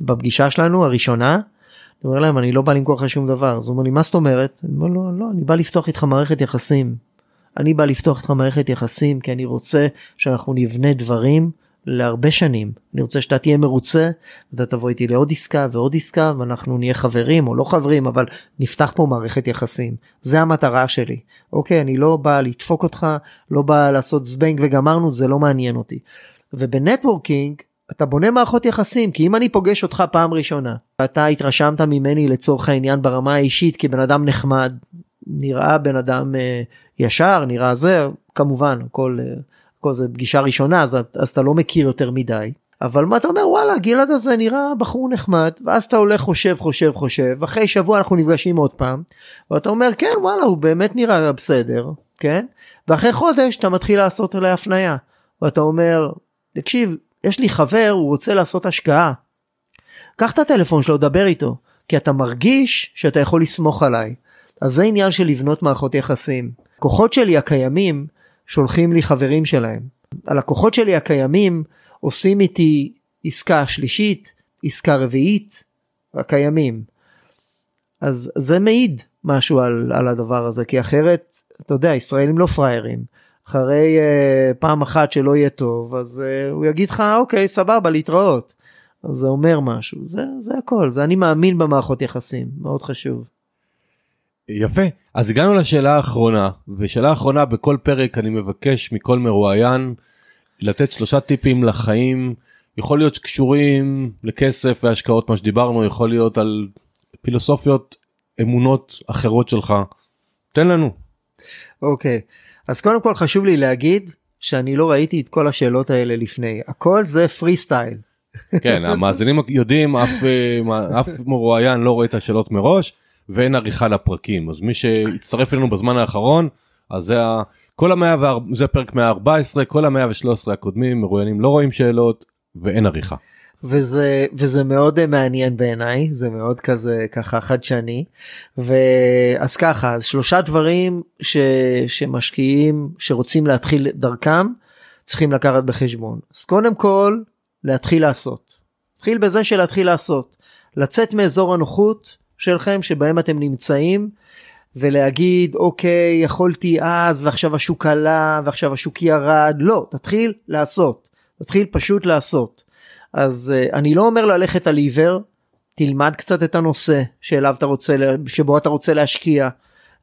בפגישה שלנו הראשונה. אני אומר להם אני לא בא למכור לך שום דבר אז הוא אומר לי מה זאת אומרת אני אומר לו לא אני בא לפתוח איתך מערכת יחסים אני בא לפתוח איתך מערכת יחסים כי אני רוצה שאנחנו נבנה דברים להרבה שנים. אני רוצה שאתה תהיה מרוצה ואתה תבוא איתי לעוד עסקה ועוד עסקה ואנחנו נהיה חברים או לא חברים אבל נפתח פה מערכת יחסים. זה המטרה שלי. אוקיי אני לא בא לדפוק אותך לא בא לעשות זבנג וגמרנו זה לא מעניין אותי. ובנטוורקינג אתה בונה מערכות יחסים כי אם אני פוגש אותך פעם ראשונה ואתה התרשמת ממני לצורך העניין ברמה האישית כבן אדם נחמד נראה בן אדם אה, ישר נראה זה כמובן הכל אה, הכל זה פגישה ראשונה אז, אז אתה לא מכיר יותר מדי אבל מה אתה אומר וואלה גלעד הזה נראה בחור נחמד ואז אתה הולך חושב חושב חושב אחרי שבוע אנחנו נפגשים עוד פעם ואתה אומר כן וואלה הוא באמת נראה בסדר כן ואחרי חודש אתה מתחיל לעשות עלי הפנייה ואתה אומר תקשיב יש לי חבר הוא רוצה לעשות השקעה. קח את הטלפון שלו דבר איתו כי אתה מרגיש שאתה יכול לסמוך עליי אז זה עניין של לבנות מערכות יחסים. כוחות שלי הקיימים שולחים לי חברים שלהם. הלקוחות שלי הקיימים עושים איתי עסקה שלישית, עסקה רביעית, הקיימים. אז זה מעיד משהו על, על הדבר הזה, כי אחרת, אתה יודע, ישראלים לא פראיירים. אחרי uh, פעם אחת שלא יהיה טוב, אז uh, הוא יגיד לך, אוקיי, סבבה, להתראות. אז זה אומר משהו, זה, זה הכל, זה אני מאמין במערכות יחסים, מאוד חשוב. יפה. אז הגענו לשאלה האחרונה ושאלה האחרונה בכל פרק אני מבקש מכל מרואיין לתת שלושה טיפים לחיים. יכול להיות שקשורים לכסף והשקעות מה שדיברנו יכול להיות על פילוסופיות אמונות אחרות שלך. תן לנו. אוקיי okay. אז קודם כל חשוב לי להגיד שאני לא ראיתי את כל השאלות האלה לפני. הכל זה פרי סטייל כן, המאזינים יודעים, אף, אה, אף מרואיין לא רואה את השאלות מראש, ואין עריכה לפרקים. אז מי שהצטרף אלינו בזמן האחרון, אז זה, ה, כל המאה, וה, זה פרק 114, כל המאה ושלוש עשרה הקודמים, מרואיינים לא רואים שאלות, ואין עריכה. וזה וזה מאוד אה, מעניין בעיניי זה מאוד כזה ככה חדשני ואז ככה שלושה דברים ש, שמשקיעים שרוצים להתחיל דרכם צריכים לקחת בחשבון אז קודם כל להתחיל לעשות. התחיל בזה של להתחיל לעשות לצאת מאזור הנוחות שלכם שבהם אתם נמצאים ולהגיד אוקיי יכולתי אז ועכשיו השוק עלה ועכשיו השוק ירד. לא תתחיל לעשות. תתחיל פשוט לעשות. אז uh, אני לא אומר ללכת על עיוור, תלמד קצת את הנושא שאליו אתה רוצה, שבו אתה רוצה להשקיע,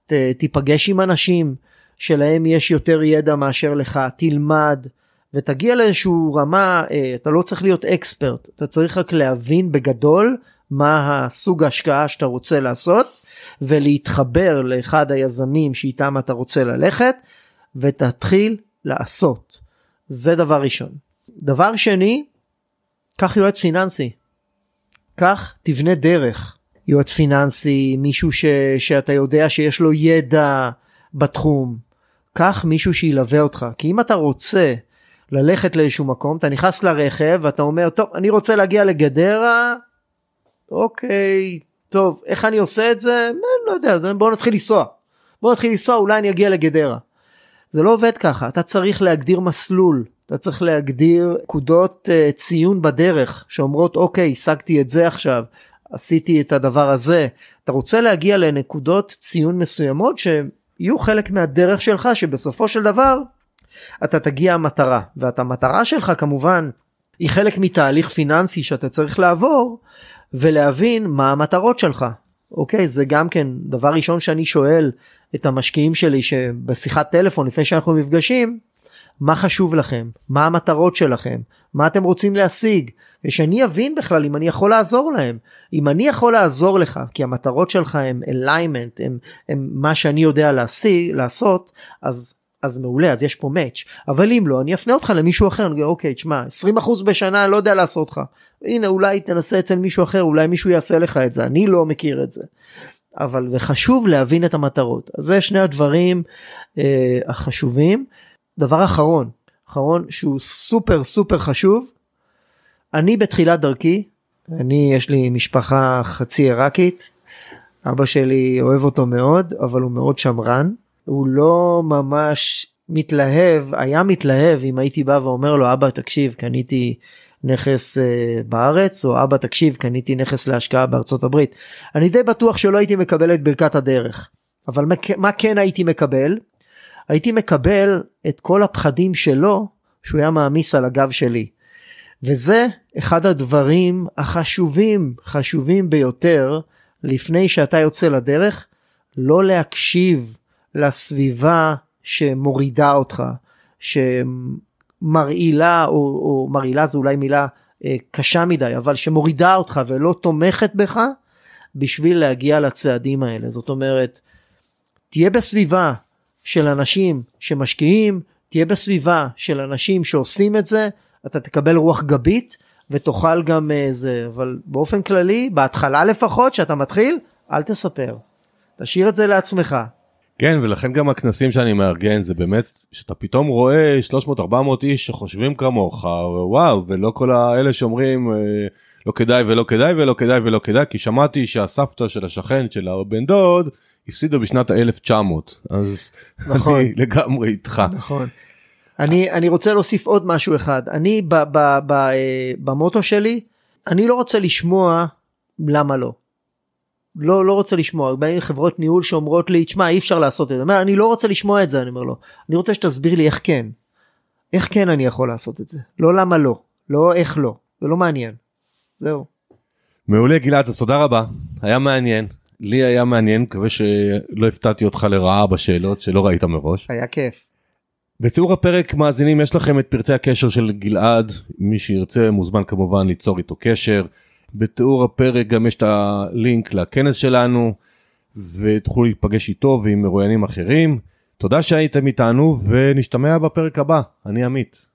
ת, תיפגש עם אנשים שלהם יש יותר ידע מאשר לך, תלמד ותגיע לאיזשהו רמה, uh, אתה לא צריך להיות אקספרט, אתה צריך רק להבין בגדול מה הסוג ההשקעה שאתה רוצה לעשות ולהתחבר לאחד היזמים שאיתם אתה רוצה ללכת ותתחיל לעשות. זה דבר ראשון. דבר שני, קח יועץ פיננסי. קח תבנה דרך. יועץ פיננסי, מישהו ש, שאתה יודע שיש לו ידע בתחום. קח מישהו שילווה אותך. כי אם אתה רוצה ללכת לאיזשהו מקום, אתה נכנס לרכב ואתה אומר, טוב, אני רוצה להגיע לגדרה, אוקיי, טוב, איך אני עושה את זה? לא יודע, בוא נתחיל לנסוע. בוא נתחיל לנסוע, אולי אני אגיע לגדרה. זה לא עובד ככה, אתה צריך להגדיר מסלול. אתה צריך להגדיר נקודות uh, ציון בדרך שאומרות אוקיי השגתי את זה עכשיו עשיתי את הדבר הזה אתה רוצה להגיע לנקודות ציון מסוימות שיהיו חלק מהדרך שלך שבסופו של דבר אתה תגיע המטרה ואת המטרה שלך כמובן היא חלק מתהליך פיננסי שאתה צריך לעבור ולהבין מה המטרות שלך. אוקיי? זה גם כן דבר ראשון שאני שואל את המשקיעים שלי שבשיחת טלפון לפני שאנחנו נפגשים מה חשוב לכם, מה המטרות שלכם, מה אתם רוצים להשיג, ושאני אבין בכלל אם אני יכול לעזור להם. אם אני יכול לעזור לך, כי המטרות שלך הם אליימנט, הם, הם מה שאני יודע להשיג, לעשות, אז, אז מעולה, אז יש פה מאץ'. אבל אם לא, אני אפנה אותך למישהו אחר, אני אגיד, אוקיי, תשמע, 20% בשנה לא יודע לעשות לך. הנה, אולי תנסה אצל מישהו אחר, אולי מישהו יעשה לך את זה, אני לא מכיר את זה. אבל זה חשוב להבין את המטרות. אז זה שני הדברים אה, החשובים. דבר אחרון, אחרון שהוא סופר סופר חשוב, אני בתחילת דרכי, אני יש לי משפחה חצי עיראקית, אבא שלי אוהב אותו מאוד, אבל הוא מאוד שמרן, הוא לא ממש מתלהב, היה מתלהב אם הייתי בא ואומר לו אבא תקשיב קניתי נכס uh, בארץ או אבא תקשיב קניתי נכס להשקעה בארצות הברית. אני די בטוח שלא הייתי מקבל את ברכת הדרך. אבל מה, מה כן הייתי מקבל? הייתי מקבל את כל הפחדים שלו שהוא היה מעמיס על הגב שלי. וזה אחד הדברים החשובים, חשובים ביותר, לפני שאתה יוצא לדרך, לא להקשיב לסביבה שמורידה אותך, שמרעילה, או, או מרעילה זו אולי מילה אה, קשה מדי, אבל שמורידה אותך ולא תומכת בך, בשביל להגיע לצעדים האלה. זאת אומרת, תהיה בסביבה של אנשים שמשקיעים, תהיה בסביבה של אנשים שעושים את זה, אתה תקבל רוח גבית ותאכל גם איזה, אה, אבל באופן כללי, בהתחלה לפחות, שאתה מתחיל, אל תספר. תשאיר את זה לעצמך. כן, ולכן גם הכנסים שאני מארגן זה באמת שאתה פתאום רואה 300-400 איש שחושבים כמוך, וואו, ולא כל האלה שאומרים אה, לא כדאי ולא כדאי ולא כדאי ולא כדאי, כי שמעתי שהסבתא של השכן של הבן דוד הפסידה בשנת ה-1900 אז נכון. אני לגמרי איתך. נכון. אני אני רוצה להוסיף עוד משהו אחד אני אה, במוטו שלי אני לא רוצה לשמוע למה לא. לא לא רוצה לשמוע באים חברות ניהול שאומרות לי תשמע אי אפשר לעשות את זה אני לא רוצה לשמוע את זה אני אומר לו אני רוצה שתסביר לי איך כן. איך כן אני יכול לעשות את זה לא למה לא לא איך לא זה לא מעניין. זהו. מעולה גלעד אז תודה רבה היה מעניין לי היה מעניין, מקווה שלא הפתעתי אותך לרעה בשאלות שלא ראית מראש. היה כיף. בתיאור הפרק מאזינים יש לכם את פרטי הקשר של גלעד, מי שירצה מוזמן כמובן ליצור איתו קשר. בתיאור הפרק גם יש את הלינק לכנס שלנו ותוכלו להיפגש איתו ועם מרואיינים אחרים. תודה שהייתם איתנו ונשתמע בפרק הבא, אני עמית.